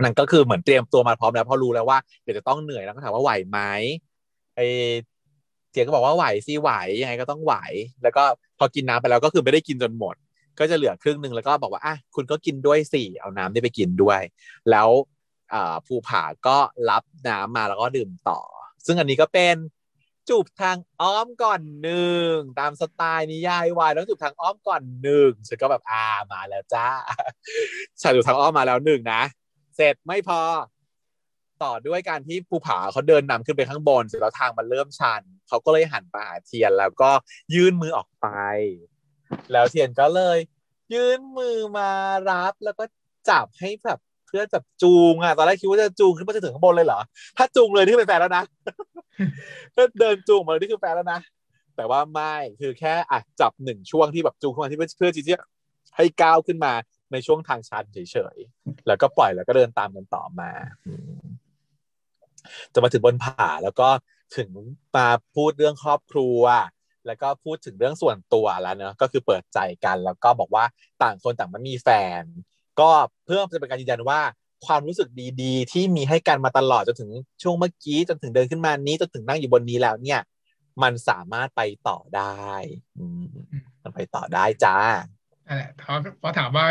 นั่นก็คือเหมือนเตรียมตัวมาพร้อมแล้วพราะรู้แล้วว่าเดี๋ยวจะต้องเหนื่อยแล้วก็ถามว่าไหวไหมไอเจียนก็บอกว่าไหวสิไหวยังไงก็ต้องไหว แล้วก็พอกินน้ำไปแล้วก็คือไม่ได้กินจนหมด ก็จะเหลือครึ่งหนึ่งแล้วก็บอกว่าอะคุณก็กินด้วยสิเอาน้ำได้ไปกินด้วย แล้วภูผาก็รับน้ำมาแล้วก็ดื่มต่อ ซึ่งอันนี้ก็เป็น จูบทางอ้อมก่อนหนึ่งตามสไตล์นิยายวายต้องจูบทางอ้อมก่อนหนึ่งฉันก็แบบอ่ามาแล้วจ้าฉันจูบทางอ้อมมาแล้วหนึ่งนะ เสร็จไม่พอ ต่อด้วยการที่ภูผาเขาเดินนำขึ้นไปข้างบนเสร็จแล้วทางมันเริ่มชันเขาก็เลยหันมาหาเทียนแล้วก็ยื่นมือออกไป แล้วเทียนก็เลย ยื่นมือมารับแล้วก็จับให้แบบเพื่อจับจูงอะตอนแรกคิดว่าจะจูงขึ้นไปถึงข้างบนเลยเหรอถ้าจูงเลยที่เป็นแฟนแล้วนะ ถ้าเดินจูงมาเลยที่คือแฟนแล้วนะ แต่ว่าไม่คือแค่อะจับหนึ่งช่วงที่แบบจูงขึ้นมาที่เพื่อที่จะให้ก้าวขึ้นมาในช่วงทางชันเฉยๆ แล้วก็ปล่อยแล้วก็เดินตามกันต่อมาจะมาถึงบนผาแล้วก็ถึงมาพูดเรื่องครอบครัว แล้วก็พูดถึงเรื่องส่วนตัวแล้วเนอะก็คือเปิดใจกัน แล้วก็บอกว่าต่างคนต่างมันมีแฟน ก็เพื่อจะเป็นการยืนยันว่า ความรู้สึกดีๆ ที่มีให้กันมาตลอดจนถึงช่วงเมื่อกี้จนถึงเดินขึ้นมานี้จนถึงนั่งอยู่บนนี้แล้วเนี่ย มันสามารถไปต่อได้มันไปต่อได้จ้านั่นแหละเขาพอถามว่า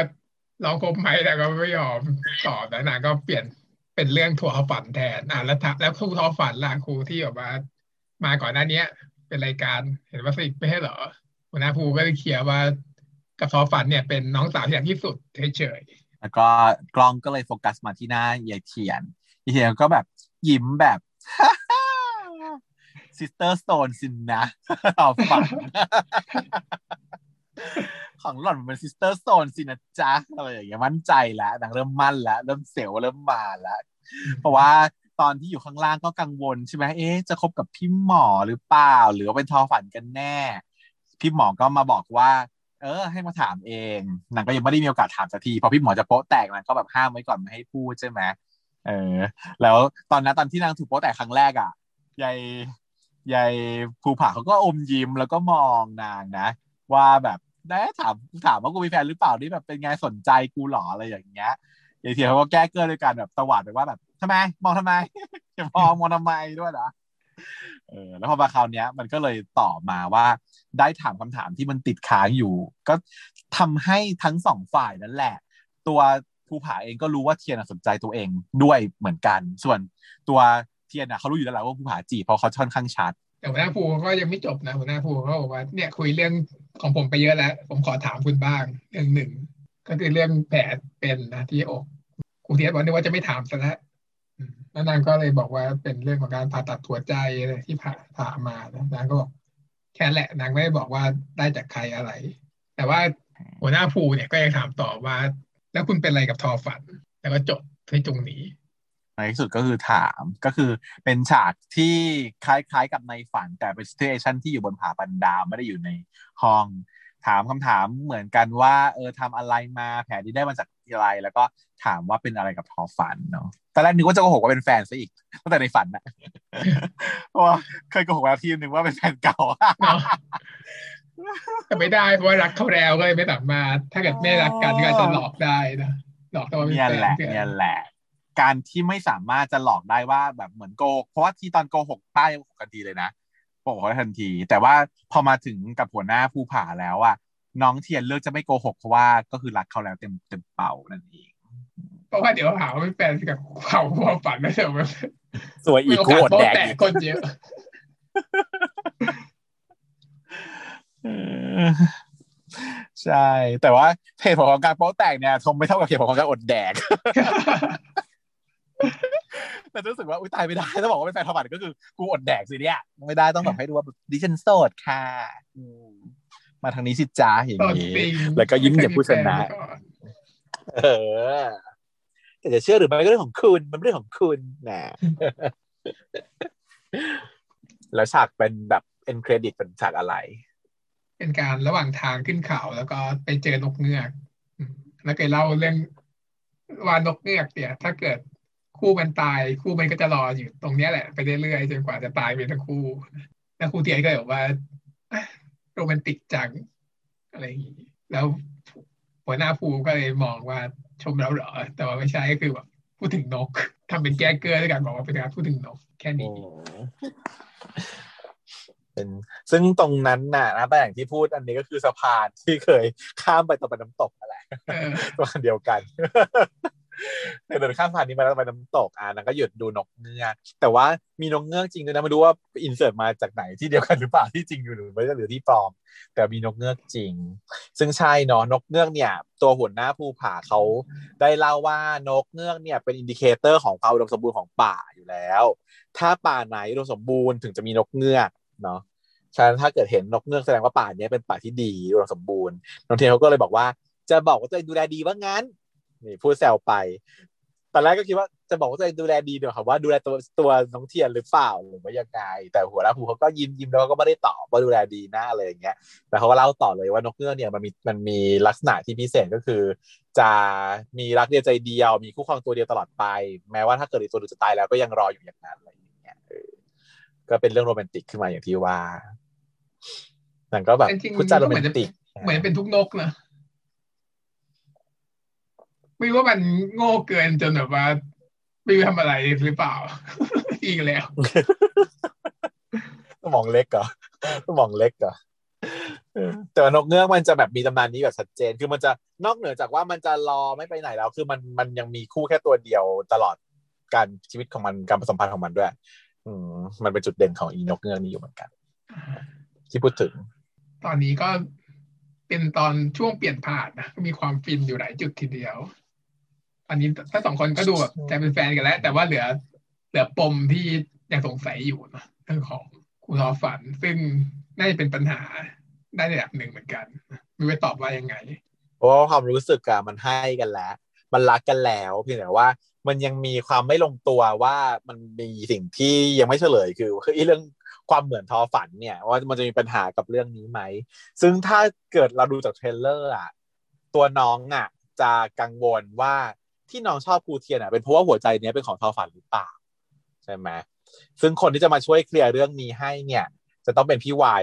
ลองคบไหมแต่ก็ไม่ยอมตอบแล้วนางก็เปลี่ยนเป็นเรื่องถั่วฝันแทนอะแล้วแล้วครูทอฝันล่ะครูที่แบบว่ามาก่อนหน้านี้เป็นรายการเห็นว่าสิไม่ใช่เหรอหัวหน้าภูก็เลยเขียนว่ากับทอฝันเนี่ยเป็นน้องสาวที่ดีที่สุดเฉย แล้วก็กล้องก็เลยโฟกัสมาที่หน้ายายเทียนยายเทียนก็แบบยิ้มแบบ sister zone สินะทอฝันของหล่อนมัน sister zone สินะจ๊ะอะไรอย่างเงี้ยมั่นใจแล้วนางเริ่มมั่นแล้วเริ่มเสียวเริ่มมาแล้วเพราะว่าตอนที่อยู่ข้างล่างก็กังวลใช่ไหมเอ๊ะจะคบกับพี่หมอหรือเปล่า หรือว่าเป็นทอฝันกันแน่ พี่หมอก็มาบอกว่า เออ ให้มาถามเองนางก็ยังไม่ได้มีโอกาสถามสักทีพอพี่หมอจะโป๊ะแตกนางก็แบบห้ามไว้ก่อนไม่ให้พูดใช่ไหมเออ แล้วตอนนั้นตอนที่นางถูกโป๊ะแตกครั้งแรกอะยายยายภูผาเขาก็อมยิ้มแล้วก็มองนางนะ ว่าแบบได้ถามถามว่ากูมีแฟนหรือเปล่านี่แบบเป็นไงสนใจกูหรออะไรอย่างเงี้ยยายเทียเขาก็แก้เกินด้วยการแบบตวาดไปว่าแบบทำไม มองทำไมจะมองมองทำไมด้วยนะ เออแล้วพอมาคราวนี้มันก็เลยต่อมาว่าได้ถามคำถามที่มันติดค้างอยู่ ก็ทำให้ทั้งสองฝ่ายนั่นแหละ ตัวภูผาเองก็รู้ว่าเทียนสนใจตัวเองด้วยเหมือนกัน ส่วนตัวเทียนอะเขารู้อยู่แล้วแหละว่าภูผาจีเพราะเขาค่อนข้างชัดแต่หัวหน้าภูก็ยังไม่จบนะหัวหน้าภูเขาบอกว่าเนี่ยคุยเรื่องของผมไปเยอะแล้ว ผมขอถามคุณบ้างเรื่องหนึ่งก็คือเรื่องแผลเป็นนะที่อกครูเทียบบอกนึกว่าจะไม่ถามซะแล้ว แล้วนางก็เลยบอกว่าเป็นเรื่องของการผ่าตัดหัวใจที่ผ่าผ่ามานะนางก็บอกแค่แหละนางไม่ได้บอกว่าได้จากใครอะไร แต่ว่าหัวหน้าภูเนี่ยก็ยังถามต่อว่า แล้วคุณเป็นอะไรกับทอฝัน แล้วก็จบที่ตรงนี้ในที่สุดก็คือถามก็คือเป็นฉากที่คล้ายๆกับในฝัน แต่เป็นสเตชันที่อยู่บนผาบันดาไม่ได้อยู่ในห้อง ถามคำถามเหมือนกันว่า เออทำอะไรมาแผลที่ได้มาจาก อะไรแล้วก็ถามว่าเป็นอะไรกับทอฝันเนาะตอนแรกนึกว่าจะโกหกว่าเป็นแฟนซะอีกตั้งแต่ในฝันนะเพราะว่าเคยโกหกแล้วทีนึงว่าเป็นแฟนเก่าแต่ไม่ได้เพราะว่ารักเขาแล้วก็เลยไม่สามารถถ้าเกิดไม่รักกันก็จะหลอกได้นะหลอกตัวเป็นแฟนเนี่ยแหละเนี่ยแหละ การที่ไม่สามารถจะหลอกได้ว่าแบบเหมือนโกเพราะว่าที่ตอนโกหกป้ายโกหกกันทีเลยนะโกหกทันที แต่ว่าพอมาถึงกับหัวหน้าผู้ผ่าแล้วอะ น้องเทียนเลือกจะไม่โกหกเพราะว่าก็คือรักเขาแล้วเต็มเต็มเป่านั่นเองเพราะว่าเดี๋ยวหาว่าเป็นแฟนกับเขาความฝันไม่ใช่ไหมสวยอีกโคตรแดกคนเยอะใช่ แต่ว่าเหตุผลของการโป๊แตกเนี่ยทงไม่เท่ากับเหตุผลของการอดแดกแต่รู้สึกว่าอุ้ยตายไม่ได้ต้องบอกว่าเป็นแฟนทอมัดก็คือ กูอดแดกสิเนี่ยไม่ได้ต้องแบบให้ดูว่าดิฉันโสดค่ะ มาทางนี้สิจ้าอย่างนี้แล้วก็ยิ้มอย่าพูดชนะ เออแต่จะเชื่อหรือไม่ก็เรื่องของคุณมันเรื่องของคุณนะแล้วฉากเป็นแบบเอ็นเครดิตเป็นฉากอะไร เป็นการระหว่างทางขึ้นเขาแล้วก็ไปเจอนกเงือก แล้วก็เล่าเรื่องว่านกเงือกเนี่ย ถ้าเกิดคู่มันตายคู่มันก็จะรออยู่ตรงนี้แหละไปเรื่อยๆจนกว่าจะตายไปทั้งคู่ แล้วครูเทียนก็บอกว่า โรแมนติกจังอะไรอย่างนี้แล้วหัวหน้าภูก็เลยมองว่าชมเราเหรอ แต่ว่าไม่ใช่ก็คือแบบพูดถึงนกทำเป็นแก้เกลือด้วยกันบอกว่าเป็นการพูดถึงนก แค่นี้เป็นซึ่งตรงนั้นน่ะนะแต่อย่างที่พูดอันนี้ก็คือสะพานที่เคยข้ามไปตะวันน้ำตกนั่นแหละเออตัวเดียวกัน เดินข้ามสะพานนี้มาแล้วไปน้ำตกอะนังก็หยุดดูนกเงือกแต่ว่ามีนกเงือกจริงด้วยนะไม่รู้ว่า insert มาจากไหนที่เดียวกันหรือเปล่าที่จริงอยู่หรือไม่หรือที่ปลอม แต่มีนกเงือกจริง ซึ่งใช่เนาะนกเงือกเนี่ย ตัวหัวหน้าภูผาเขาได้เล่าว่านกเงือกเนี่ยเป็น indicator ของความอุดมสมบูรณ์ของป่าอยู่แล้ว ถ้าป่าไหนอุดมสมบูรณ์ถึงจะมีนกเงือกเนาะฉะนั้นถ้าเกิดเห็นนกเงือกแสดงว่าป่าเนี้ยเป็นป่าที่ดีอุดมสมบูรณ์น้องเทียนเขาก็เลยบอกว่าจะบอกว่าตัวเองดูแลดีว่างั้น นี่พูดแซวไปตอนแรกก็คิดว่าจะบอกว่าตัวเองดูแลดีเดี๋ยวค่ะว่าดูแลตัวตัวน้องเทียนหรือเปล่าหรือว่ายังไงแต่หัวหน้าภูเขาก็ยิ้มยิ้มแล้วก็ไม่ได้ตอบว่าดูแลดีนะอะไรอย่างเงี้ยแต่เขาก็เล่าต่อเลยว่านกเงือกเนี่ยมันมีมันมีลักษณะที่พิเศษก็คือ จะมีรักเดียวใจเดียว มีคู่ครองตัวเดียวตลอดไป แม้ว่าถ้าเกิดอีกตัวหนึงจะตายแล้วก็ยังรออยู่อย่างนั้นอะไรอย่างเงี้ยเออก็เป็นเรื่องโรแมนติกขึ้นมาอย่างที่ว่าหนังก็แบบจริงๆพูดจาโรแมนติกเหมือนเป็นทุกนกนะ ไม่รู้ว่ามันโง่เกินจนแบบว่าไม่รู้ทำอะไรหรือเปล่า อีกแล้วสมองเล็กเหรอสมองเล็กเหรอเออแต่ว่านกเงือกมันจะแบบมีตำนานนี้แบบชัดเจน คือมันจะนอกเหนือจากว่ามันจะรอไม่ไปไหนแล้ว คือมันมันยังมีคู่แค่ตัวเดียวตลอดการชีวิตของมันการผสมพันธุ์ของมันด้วย อืมมันเป็นจุดเด่นของอีนกเงือกนี้อยู่เหมือนกัน ที่พูดถึง ตอนนี้ก็เป็นตอนช่วงเปลี่ยนผ่านนะก็มีความฟินอยู่หลายจุดทีเดียว อันนี้ถ้าสองคนก็ดูแบบจะเป็นแฟนกันแล้ว แต่ว่าเหลือ เหลือปมที่ยังสงสัยอยู่นะเรื่องของครูทอฝัน ซึ่งน่าจะเป็นปัญหาได้ในระดับหนึ่งเหมือนกันไม่รู้จะตอบว่ายังไง เพราะว่าความรู้สึกอะมันให้กันแล้ว มันรักกันแล้วเพียงแต่ว่ามันยังมีความไม่ลงตัวว่ามันมีสิ่งที่ยังไม่เฉลยคือคือไอ้เรื่องความเหมือนทอฝันเนี่ย ว่ามันจะมีปัญหากับเรื่องนี้ไหม ซึ่งถ้าเกิดเราดูจาก trailer อะตัวน้องอะจะกังวลว่า ที่น้องชอบครูเทียนอะเป็นเพราะว่าหัวใจเนี้ยเป็นของทอฝันหรือเปล่าใช่ไหมซึ่งคนที่จะมาช่วยเคลียร์เรื่องนี้ให้เนี่ย จะต้องเป็นพี่ไว้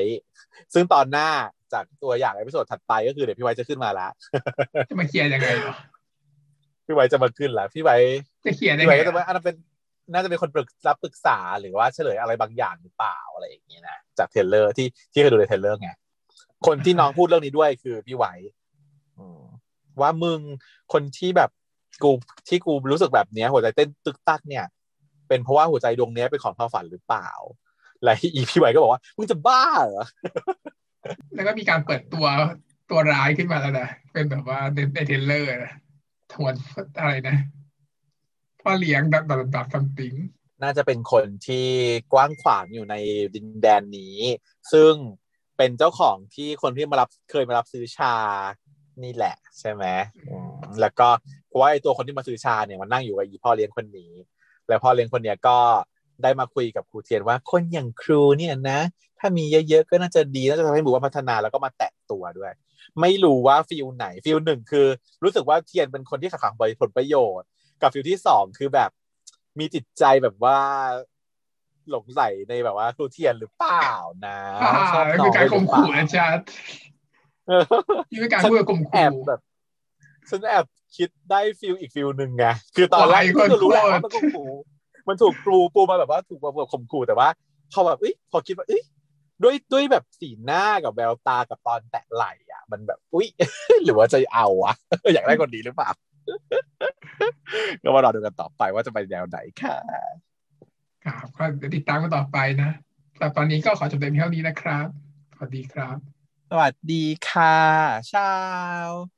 ซึ่งตอนหน้าจากตัวอย่างใน episode ถัดไปก็คือเดี๋ยวพี่ไว้จะขึ้นมาแล้วจะมาเคลียร์ยังไงเหรอพี่ไว้จะมาขึ้นแล้วพี่ไว้จะเคลียร์ได้พี่ไงไว้ก็จะอะว่าอันนั้นเป็นน่าจะเป็นคนปรึกรับปรึกษาหรือว่าเฉลยอะไรบางอย่างหรือเปล่าอะไรอย่างนี้นะจาก trailer ที่ที่เคยดูใน trailer ไงคนที่น้องพูดเรื่องนี้ด้วยคือพี่ไว้อืมว่ามึงคนที่แบบ กูที่กูรู้สึกแบบเนี้ย หัวใจเต้นตึกตักเนี่ย เป็นเพราะว่าหัวใจดวงเนี้ยเป็นของความฝันหรือเปล่าและอีพี่ไว้ก็บอกว่ามึงจะบ้าเหรอแล้วก็มีการเปิดตัวตัวร้ายขึ้นมาแล้วนะเป็นแบบว่าในใน trailer นะทวนอะไรนะพ่อเลี้ยงดับดับดับซัมติงน่าจะเป็นคนที่กว้างขวางอยู่ในดินแดนนี้ ซึ่งเป็นเจ้าของที่คนที่มารับเคยมารับซื้อชานี่แหละ ใช่ไหมแล้วก็ ราะว่าไอ้ตัวคนที่มาซื้อชาเนี่ยมันนั่งอยู่กับอีพ่อเลี้ยงคนนี้ แล้วพ่อเลี้ยงคนเนี้ยก็ได้มาคุยกับครูเทียนว่าคนอย่างครูเนี่ยนะ ถ้ามีเยอะๆก็น่าจะดีน่าจะทำให้หมู่บ้านพัฒนาแล้วก็มาแตะตัวด้วย ไม่รู้ว่าฟิลไหนฟิลหนึ่งคือ รู้สึกว่าเทียนเป็นคนที่ขัดขวางผลประโยชน์ กับฟิลที่สองคือแบบมีจิตใจแบบว่าหลงใส่ในแบบว่าครูเทียนหรือเปล่านะอ่าชอบแล้วน้อมีงการข่มขู่หรือนะเปล่าชัดเออนี่เป็นการพูดกับข่มแอขู่บแบบฉันแอบ คิดได้ฟิลอีกฟิลหนึ่งไงคือตอนแรกวายก็รู้แหละโคตรว่ามันข่มขู่มันถูกปูปูมาแบบว่าถูกมาแบบข่มขู่แต่ว่าพอแบบเอ้ยพอคิดว่าเอ้ยด้วยด้วยแบบสีหน้ากับแววตากับตอนแตะไหล่อะ มันแบบอุ้ยหรือว่าจะเอาอะอยากได้คนดีหรือเปล่าก็มารอดูกันต่อไปว่าจะไปแนวไหนค่ะครับก็เดี๋ยวติดตามกันต่อไปนะแต่ตอนนี้ก็ขอจบเพียงเท่านี้นะครับ สวัสดีครับ สวัสดีค่ะชาว